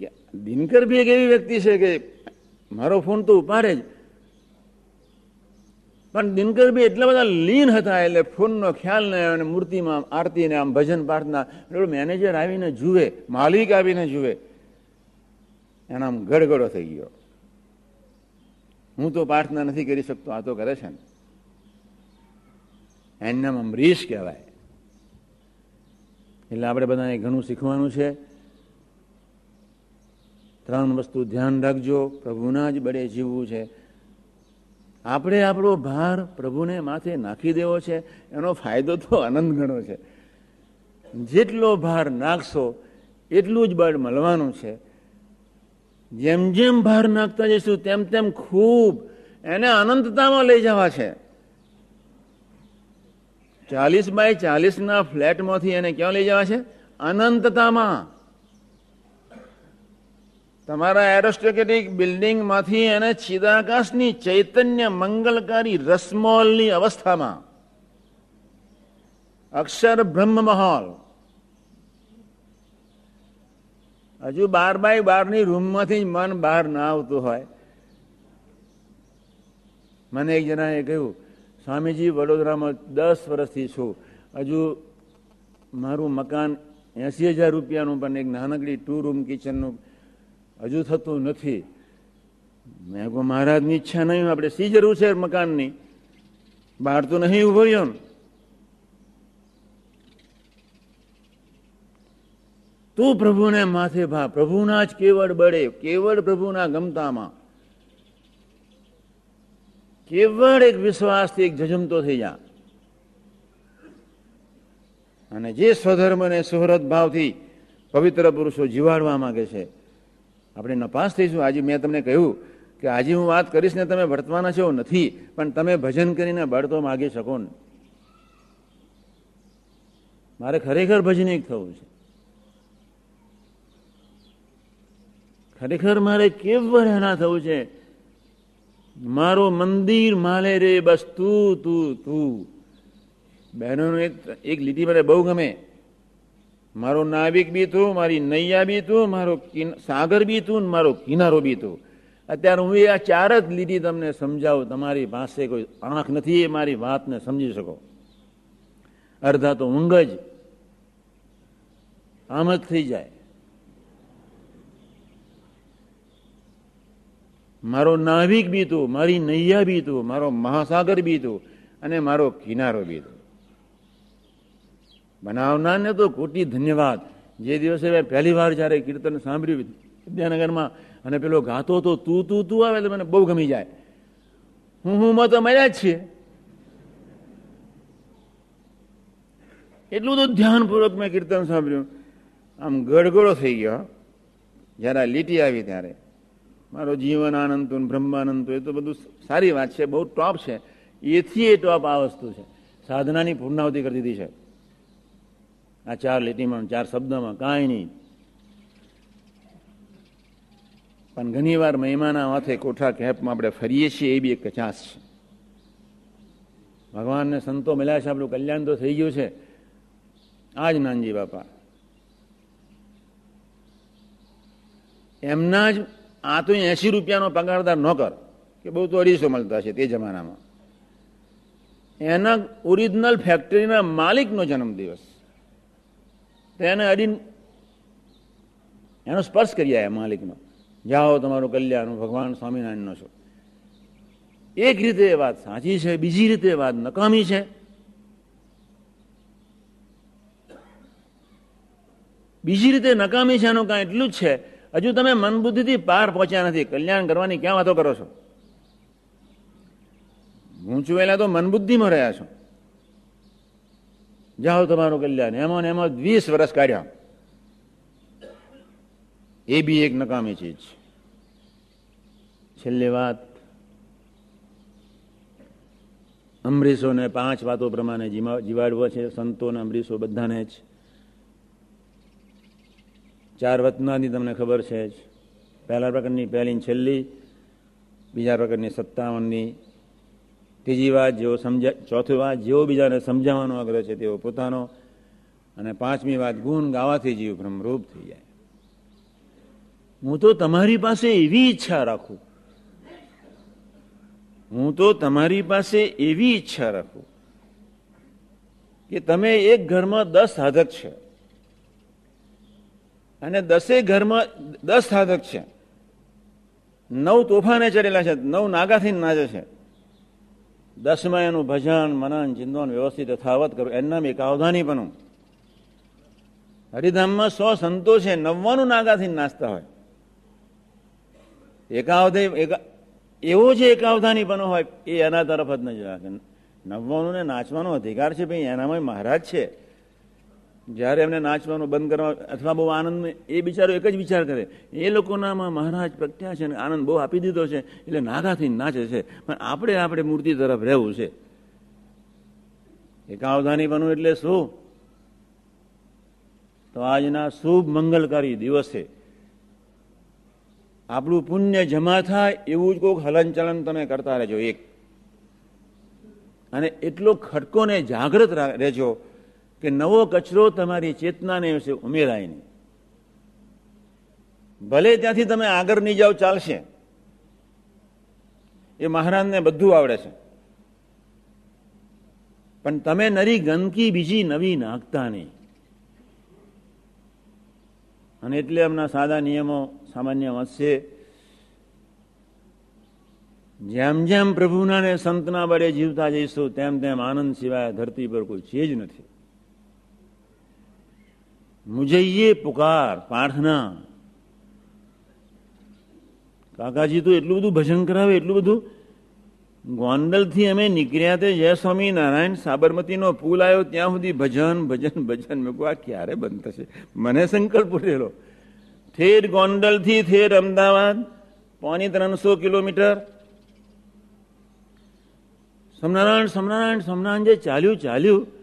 કે દિનકર બી એક એવી વ્યક્તિ છે કે મારો ફોન તો ઉપાડે જ. પણ દિનકર બી એટલા બધા લીન હતા એટલે ફોનનો ખ્યાલ ન અને મૂર્તિમાં, આરતીને આમ ભજન પ્રાર્થના એટલે મેનેજર આવીને જુએ, માલિક આવીને જુએ. એનો આમ ગડગડો થઈ ગયો. હું તો પ્રાર્થના નથી કરી શકતો, આ તો કરે છે ને. એનું નામ અમરીશ કહેવાય. એટલે આપણે બધાને ઘણું શીખવાનું છે. ત્રણ વસ્તુ ધ્યાન રાખજો, પ્રભુના જ બળે જીવવું છે. આપણે આપણો ભાર પ્રભુને માથે નાખી દેવો છે, એનો ફાયદો તો આનંદ ગણો છે. જેટલો ભાર નાખશો, એટલું જ બળ મળવાનું છે. જેમ જેમ ભાર નાખતા જઈશું, તેમ તેમ ખૂબ એને અનંતતામાં લઈ જવા છે. ચાલીસ બાય ચાલીસના ફ્લેટમાંથી એને ક્યાં લઈ જવા છે? અનંતતામાં તમારા એરોસ્ટેટિક બિલ્ડિંગમાંથી એને ચિદાકાશની ચૈતન્ય મંગલકારી રસમોલની અવસ્થામાં. અક્ષર બ્રહ્મ મહોલ હજુ બાર બાય બારની રૂમમાંથી મન બહાર ના આવતું હોય. મને એક જણાએ કહ્યું, સ્વામીજી, વડોદરામાં દસ વર્ષથી છું. હજુ મારું મકાન એસી હજાર રૂપિયાનું પણ એક નાનકડી ટુ રૂમ કિચનનું હજુ થતું નથી. મેં કહું મહારાજની ઈચ્છા નહીં, આપણે સી જરૂર છે મકાનની. બહાર તો નહીં ઊભો રહ્યો ને. તું પ્રભુને માથે ભા. પ્રભુના જ કેવળ બળે, કેવળ પ્રભુના ગમતામાં. કેવળ એક વિશ્વાસથી એક જજમતો થઈ જા. અને જે સ્વધર્મ અને સુહૃદ ભાવથી પવિત્ર પુરુષો જીવાડવા માંગે છે આપણે નપાસ થઈશું. આજે મેં તમને કહ્યું કે આજે હું વાત કરીશ ને તમે વર્તવાના છો નથી, પણ તમે ભજન કરીને બળ તો માગી શકો ને. મારે ખરેખર ભજનિક થવું છે. ખરેખર મારે કેવળ એના થવું છે. મારો મંદિર માલે રે બસ તું તું તું. બહેનોનું એક એક લીટી મને બહુ ગમે. મારો નાવિક બી તું, મારી નૈયા બી તું, મારો સાગર બી તું મારો કિનારો બી તું. અત્યારે હું એ આ ચાર જ લીટી તમને સમજાવું, તમારી પાસે કોઈ આંખ નથી, એ મારી વાતને સમજી શકો. અડધા તો ઊંઘ જ, આમ જ થઈ જાય. મારો નાવિક બી તું, મારી નૈયા બી તું, મારો મહાસાગર બી તું, અને મારો કિનારો બી તું. બનાવનારને તો કોટી ધન્યવાદ. જે દિવસે મેં પહેલી વાર જ્યારે કીર્તન સાંભળ્યું વિદ્યાનગરમાં, અને પેલો ગાતો તો તું તું તું આવે તો મને બહુ ગમી જાય. હું હું માં તો મળ્યા જ છીએ. એટલું તો ધ્યાનપૂર્વક મેં કીર્તન સાંભળ્યું. આમ ગડગડો થઈ ગયો. જ્યારે લીટી આવી ત્યારે. મારો જીવન આનંદ, બ્રહ્માનંદ, એ તો બધું સારી વાત છે, બહુ ટોપ છે. એથી એ ટોપ આ વસ્તુ છે. સાધનાની પૂર્ણાવતી કરી દીધી છે. આ ચાર લીટીમાં, ચાર શબ્દમાં કાંઈ નહીં. પણ ઘણી વાર મહિમાના માથે કોઠા કેપમાં આપણે ફરીએ છીએ, એ બી એક કચાસ છે. ભગવાનને સંતો મળ્યા છે, આપણું કલ્યાણ તો થઈ ગયું છે. આ જ નાનજી બાપા. એમના જ, આ તો એસી રૂપિયાનો પગારદાર નોકર કે બહુ તો અઢીસો મળતા છે તે જમાનામાં. એના ઓરિજિનલ ફેક્ટરીના માલિકનો જન્મદિવસ. તો એને અડીન એનો સ્પર્શ કરી આવ્યા માલિકનો. જાઓ તમારું કલ્યાણ ભગવાન સ્વામિનારાયણનો છો. એક રીતે વાત સાચી છે, બીજી રીતે વાત નકામી છે. બીજી રીતે નકામી છે એનું કાંઈ એટલું જ છે, હજુ તમે મન બુદ્ધિથી પાર પહોંચ્યા નથી. કલ્યાણ કરવાની ક્યાં વાતો કરો છો? ગૂંચવેલા તો મન બુદ્ધિમાં રહ્યા છો. જાઓ તમારું કલ્યાણ એમાં ને એમાં વીસ વર્ષ કાઢ્યા એ બી એક નકામી ચીજ છેલ્લી વાત અમરીશોને પાંચ વાતો પ્રમાણે જીવાડવો છે સંતોને અમરીશો બધાને જ ચાર વતનાની તમને ખબર છે જ પહેલા પ્રકારની પહેલી છેલ્લી બીજા પ્રકારની સત્તાવનની ત્રીજી વાત જેઓ સમજા, ચોથી વાત જેવો બીજાને સમજાવવાનો આગ્રહ છે તેઓ પોતાનો. અને પાંચમી વાત, ગુણ ગાવાથી જીવ ભ્રમરૂપ થઈ જાય. હું તો તમારી પાસે એવી ઈચ્છા રાખું. હું તો તમારી પાસે એવી ઈચ્છા રાખું કે તમે એક ઘરમાં દસ સાધક છે. અને દસે ઘરમાં દસ સાધક છે. નવ તોફાને ચડેલા છે, નવ નાગાથી નાચે છે. દસમાં ભજન મનન ચિંતન વ્યવસ્થિત યથાવત કરું. એના એકાવધાની પણ હરિધામમાં સો સંતો છે, નવ્વાણું નાગાથી નાચતા હોય. એકાવધે એવો જે એકાવધાની પણ હોય, એ એના તરફ જ નજર રાખે. નવ્વાણું ને નાચવાનો અધિકાર છે ભાઈ એનામાં મહારાજ છે. જ્યારે એમને નાચવાનું બંધ કરવા અથવા બહુ આનંદ એ બિચારો એક જ વિચાર કરે. એ લોકોનામાં મહારાજ પ્રગટ્યા છે અને આનંદ બહુ આપી દીધો છે, એટલે નાગાથી નાચે છે. પણ આપણે આપણે મૂર્તિ તરફ રહેવું છે. એકાવધાની બનવું એટલે શું? તો આજના શુભ મંગલકારી દિવસે આપણું પુણ્ય જમા થાય એવું જ કોઈક હલનચલન તમે કરતા રહેજો એક. અને એટલો ખટકોને જાગૃત રહેજો કે નવો કચરો તમારી ચેતનાને વિશે ઉમેરાય નહીં. ભલે ત્યાંથી તમે આગળ નહીં જાઓ, ચાલશે. એ મહારાજને બધું આવડે છે. પણ તમે નરી ગંદકી બીજી નવી નાખતા નહીં. અને એટલે એમના સાદા નિયમો સામાન્ય વધશે જેમ જેમ પ્રભુના ને સંતના બળે જીવતા જઈશું, તેમ તેમ આનંદ સિવાય ધરતી પર કોઈ છે જ નથી મુજૈયે પુકાર પ્રાર્થના કાકાજી તો એટલું બધું ભજન કરાવે, એટલું બધું ગોંડલથી અમે નીકળ્યા તે જય સ્વામી નારાયણ સાબરમતીનો પુલ આવ્યો, ત્યાં સુધી ભજન ભજન ભજન. મેં આ ક્યારે બંધ થશે? મને સંકલ્પ ઉઠેલો. ઠેર ગોંડલથી ઠેર અમદાવાદ, પોણી ત્રણસો કિલોમીટર. સમનારાયણ સમનારાયણ સમનારાયણ જે ચાલ્યું ચાલ્યું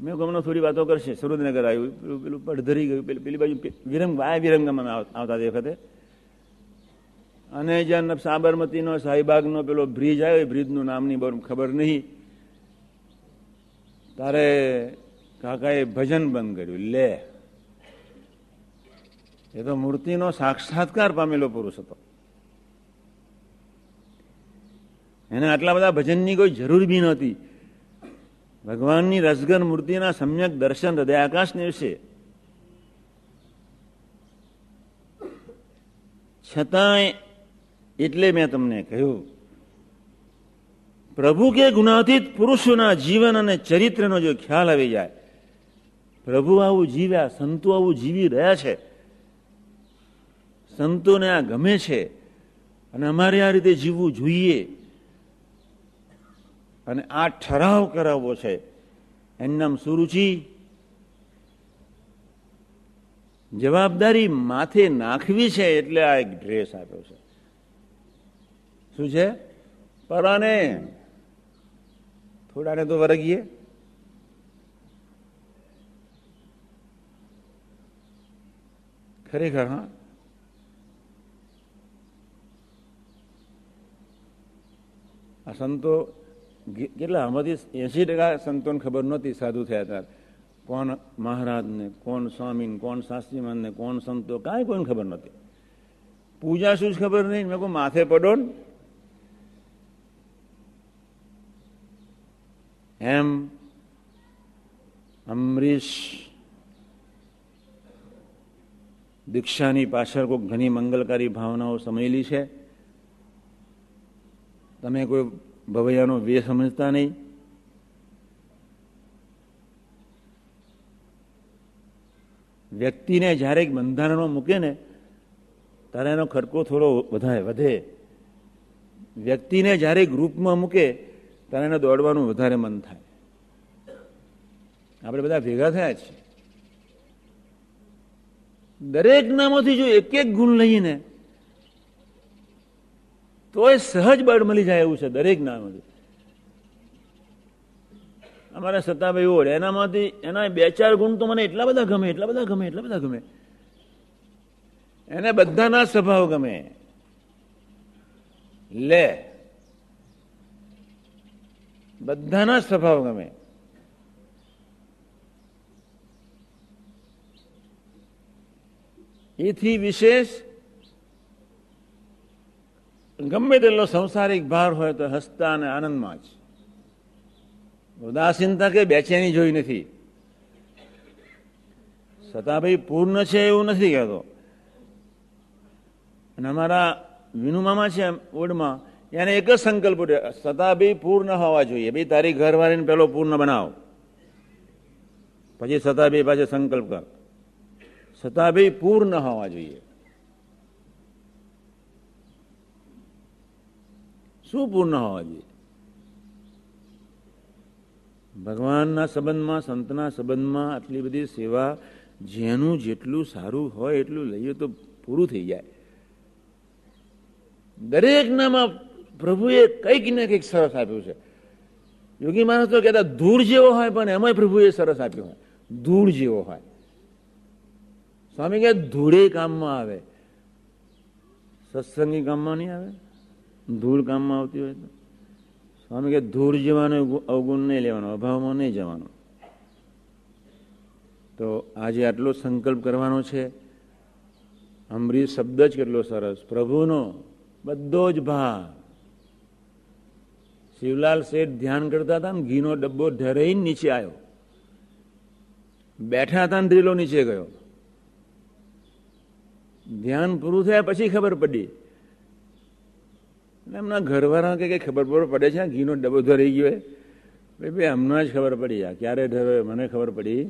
મેં ગમનો થોડી વાતો કરશે. સુરેન્દ્રનગર આવ્યું, પેલું પેલું પડધરી ગયું, પેલી પેલી બાજુ વિરંગ વાય વિરંગમાં આવતા તે વખતે. અને જ્યાં સાબરમતીનો શાહીબાગનો પેલો બ્રિજ આવ્યો, એ બ્રિજનું નામની બહુ ખબર નહીં. તારે કાકાએ ભજન બંધ કર્યું. લે. એ તો મૂર્તિનો સાક્ષાત્કાર પામેલો પુરુષ હતો. એને આટલા બધા ભજનની કોઈ જરૂર બી નહોતી. ભગવાનની રસગન મૂર્તિના સમ્યક દર્શન હૃદય આકાશ વિશે. છતાંય એટલે મેં તમને કહ્યું, પ્રભુ કે ગુણાતીત પુરુષોના જીવન અને ચરિત્રનો જો ખ્યાલ આવી જાય, પ્રભુ આવું જીવ્યા સંતો આવું જીવી રહ્યા છે. સંતોને આ ગમે છે અને અમારે આ રીતે જીવવું જોઈએ. અને આ ઠરાવ કરાવવો છે. એનું નામ સુરુચિ. જવાબદારી માથે નાખવી છે એટલે આ એક ડ્રેસ આપ્યો છે. શું છે? પરાને થોડાને તો વરગીએ. ખરેખર, હા? આ સંતો કેટલા? આમાંથી એસી ટકા સંતોને ખબર નહોતી સાધુ થયા હતા. કોણ મહારાજને, કોણ સ્વામી કોણ શાસ્ત્રીમાનને, કોણ સંતો, કાંઈ કોઈને ખબર નહોતી. પૂજા શું જ ખબર નહીં. મેં કહું, માથે પડો ને. એમ અમરીશ દીક્ષાની પાછળ કોઈ ઘણી મંગલકારી ભાવનાઓ સમયેલી છે? તમે કોઈ ભવૈયાનો વે સમજતા નહીં. વ્યક્તિને જ્યારે બંધારણમાં મૂકે ને, ત્યારે એનો ખર્ચો થોડો વધારે વધે. વ્યક્તિને જ્યારે ગ્રુપમાં મૂકે, ત્યારે એને દોડવાનું વધારે મન થાય. આપણે બધા ભેગા થયા છીએ. દરેક નામોથી જો એક એક ગુણ લઈને તો એ સહજ બળ મળી જાય એવું છે દરેક નામોથી અમારા સત્તાભાઈ ઓળ, એનામાંથી એના બે ચાર ગુણ તો મને એટલા બધા ગમે, એટલા બધા ગમે, એટલા બધા ગમે. એને બધાના સ્વભાવ ગમે. લે. બધાના સ્વભાવ ગમે. એથી વિશેષ ગમે તેટલો સંસારિક ભાર હોય તો હસતા અને આનંદમાં જ. ઉદાસીનતા કે બેચેની જોઈ નથી. સતાભાઈ પૂર્ણ છે એવું નથી કહેતો. અને અમારા વિનુમામાં છે ઓડમાં એને એક જ સંકલ્પ સતાભાઈ પૂર્ણ હોવા જોઈએ. ભાઈ તારી ઘરવાળીને પેલો પૂર્ણ બનાવ. પછી સતાભાઈ પાસે સંકલ્પ કર. સતાભાઈ પૂર્ણ હોવા જોઈએ. શું પૂર્ણ હોવા જોઈએ? ભગવાનના સંબંધમાં, સંતના સંબંધમાં આટલી બધી સેવા જેનું જેટલું સારું હોય, એટલું લઈએ તો પૂરું થઈ જાય. દરેકનામાં પ્રભુએ કંઈક ને કંઈક સરસ આપ્યું છે. યોગી માણસ તો કહેતા, ધૂળ જેવો હોય પણ એમાંય પ્રભુએ સરસ આપ્યું હોય. ધૂળ જેવો હોય. સ્વામી કે ધૂળે કામમાં આવે. સત્સંગી કામમાં નહીં આવે? ધૂળ કામમાં આવતી હોય તો. સ્વામી કે ધૂળ જવાનો અવગુણ નહીં લેવાનો, અભાવમાં નહીં જવાનો. તો આજે આટલો સંકલ્પ કરવાનો છે. અમરી શબ્દ જ કેટલો સરસ. પ્રભુનો બધો જ ભાર. શિવલાલ શેઠ ધ્યાન કરતા હતા ને ઘીનો ડબ્બો ઢરાઈને નીચે આવ્યો. બેઠા હતા ને ડ્રીલો નીચે ગયો. ધ્યાન પૂરું થયા પછી ખબર પડી. એમના ઘરવાળા કે ખબર બરોબર પડે છે? ઘીનો ડબ્બો ધરાઈ ગયો ભાઈ હમણાં જ ખબર પડી. આ ક્યારે ધરો મને ખબર પડી.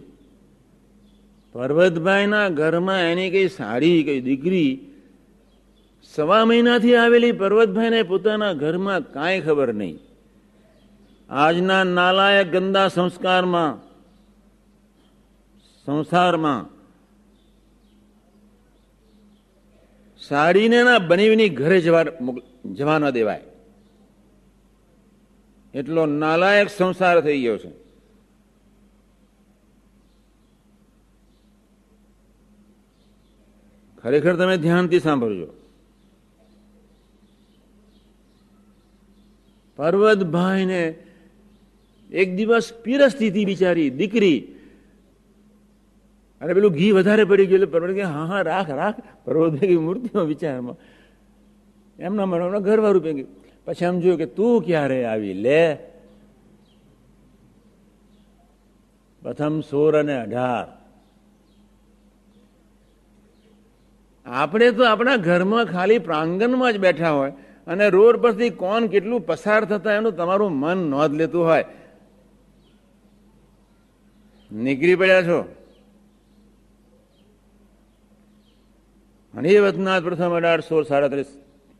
પર્વતભાઈના ઘરમાં એની કઈ સારી કઈ દીકરી સવા મહિનાથી આવેલી પર્વતભાઈને પોતાના ઘરમાં કાંઈ ખબર નહીં. આજના નાલાયક ગંદા સંસ્કારમાં, સંસારમાં સાડીને ના બનીવીની ઘરે જવા જવા ન દેવાય. એટલો નાલાયક સંસાર થઈ ગયો છે. ખરેખર તમે ધ્યાનથી સાંભળજો. પર્વતભાઈને એક દિવસ પીરસતી હતી બિચારી, દીકરી અને પેલું ઘી વધારે પડી ગયું એટલે પર્વત કે હા હા, રાખ રાખ. પર્વતભાઈ મૂર્તિઓ વિચારમાં. એમના મને ઘરવાળું પે પછી એમ જોયું કે, તું ક્યારે આવી? લે. પ્રથમ સોળ અને અઢાર. આપણે તો આપણા ઘરમાં ખાલી પ્રાંગણમાં જ બેઠા હોય અને રોડ પરથી કોણ કેટલું પસાર થતા એનું તમારું મન નોંધ લેતું હોય. નીકળી પડ્યા છો? હરિવતનાથ પ્રથમ અઢારસો સાડત્રીસ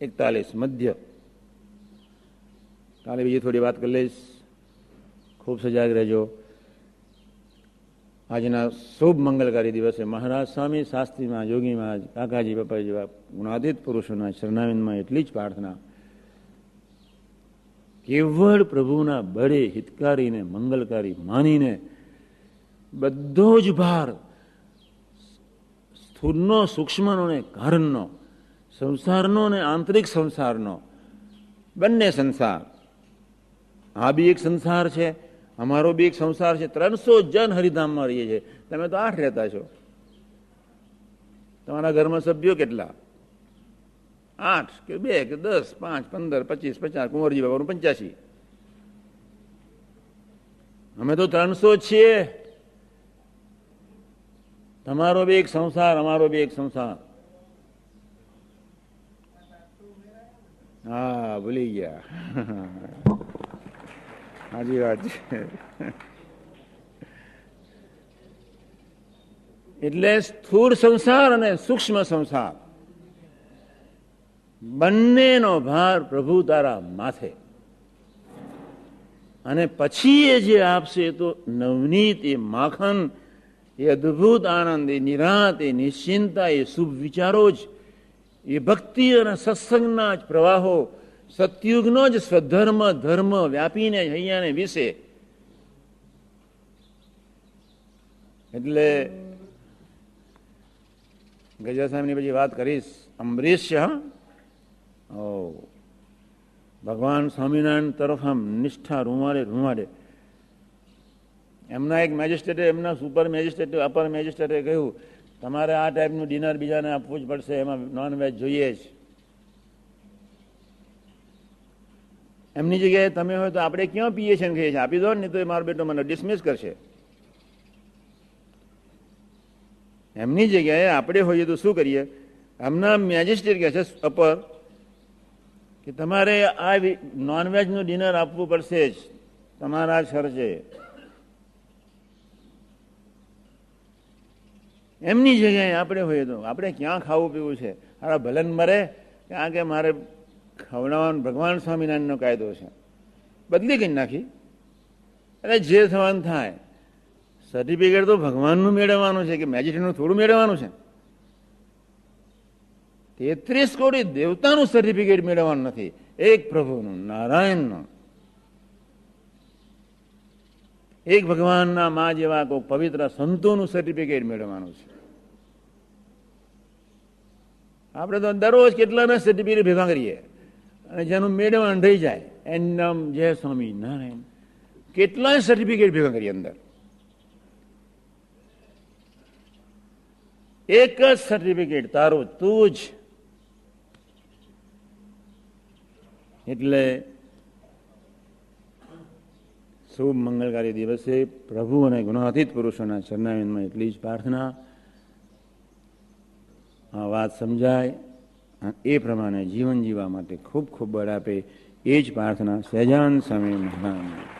એકતાલીસ મધ્ય. કાલે બીજી થોડી વાત કરી લઈશ. ખૂબ સજાગ રહેજો. આજના શુભ મંગલકારી દિવસે મહારાજ સ્વામી શાસ્ત્રીમાં યોગી કાકાજી બાપા જેવા ગુણાદિત પુરુષોના શરણાવિંદમાં એટલી જ પ્રાર્થના. કેવળ પ્રભુના બળે હિતકારીને, મંગલકારી માનીને બધો જ ભાર સ્થૂળનો સૂક્ષ્મનો ને કારણનો સંસારનો ને આંતરિક સંસારનો. બંને સંસાર. આ બી એક સંસાર છે, અમારો બી એક સંસાર છે. ત્રણસો જન હરિધામમાં રહીએ છીએ. તમે તો આઠ રહેતા છો. તમારા ઘરમાં સભ્યો કેટલા? આઠ કે બે કે દસ, પાંચ, પંદર, પચીસ, પચાસ, કુંવરજી બાબાનું પંચ્યાસી. અમે તો ત્રણસો છીએ. તમારો બી એક સંસાર, અમારો બી એક સંસાર. હા, ભૂલી ગયા. હાજી વાત છે. એટલે સ્થૂળ સંસાર અને સૂક્ષ્મ સંસાર. બંનેનો ભાર પ્રભુ તારા માથે. અને પછી એ જે આપશે તો નવનીત એ માખન એ અદભુત આનંદ, એ નિરાત, એ નિશ્ચિંતા, એ શુભ વિચારો જ. એ ભક્તિ અને સત્સંગના જ પ્રવાહો, સતયુગનો જ સ્વધર્મ, ધર્મ વ્યાપીને અહીંયાને વિશે. એટલે ગજા સાહેબની પછી વાત કરીશ. અમરીશ ભગવાન સ્વામિનારાયણ તરફ આમ નિષ્ઠા રૂમાડે રૂમાડે એમના એક મેજિસ્ટ્રેટે એમના સુપર મેજિસ્ટ્રેટે, અપર મેજિસ્ટ્રેટે કહ્યું, તમારે આ ટાઈપનું ડિનર બીજાને આપવું જ પડશે, એમાં નોનવેજ જોઈએ જ. એમની જગ્યાએ તમે હોય તો આપણે ક્યાં પીએ છીએ કહીએ છીએ. આપી દો ને, તો એ મારો બેટો મને ડિસમિસ કરશે. એમની જગ્યાએ આપણે હોઈએ તો શું કરીએ? એમના મેજિસ્ટ્રેટ કહે છે, અપર, કે તમારે આ નોનવેજનું ડિનર આપવું પડશે જ. તમારા ખર્ચે. એમની જગ્યાએ આપણે હોઈએ તો આપણે ક્યાં ખાવું પીવું છે? હારા ભલન મરે કારણ કે મારે ખવડાવવાનો ભગવાન સ્વામિનારાયણનો કાયદો છે. બદલી કરી નાખી. અરે જે થવાનું થાય. સર્ટિફિકેટ તો ભગવાનનું મેળવવાનું છે કે મેજિસ્ટ્રેટનું થોડું મેળવવાનું છે. તેત્રીસ કોટી દેવતાનું સર્ટિફિકેટ મેળવવાનું નથી. એક પ્રભુનું, નારાયણનું. એક ભગવાનના મા જેવા કોઈ પવિત્ર સંતોનું સર્ટિફિકેટ મેળવવાનું છે. આપણે તો દરરોજ કેટલાના સર્ટિફિકેટ ભેગા કરીએ. અને જેનું મેળવણ રહી જાય. એમ જય સ્વામી નારાયણ. કેટલાય સર્ટિફિકેટ ભેગા કરીએ અંદર. એક જ સર્ટિફિકેટ તારું તું જ. એટલે શુભ મંગળકારી દિવસે પ્રભુ અને ગુણાતીત પુરુષોના ચરણાવિંદમાં એટલી જ પ્રાર્થના. આ વાત સમજાય એ પ્રમાણે જીવન જીવવા માટે ખૂબ ખૂબ બળ આપે એ જ પ્રાર્થના સહેજાન સ્વામી મહારાજ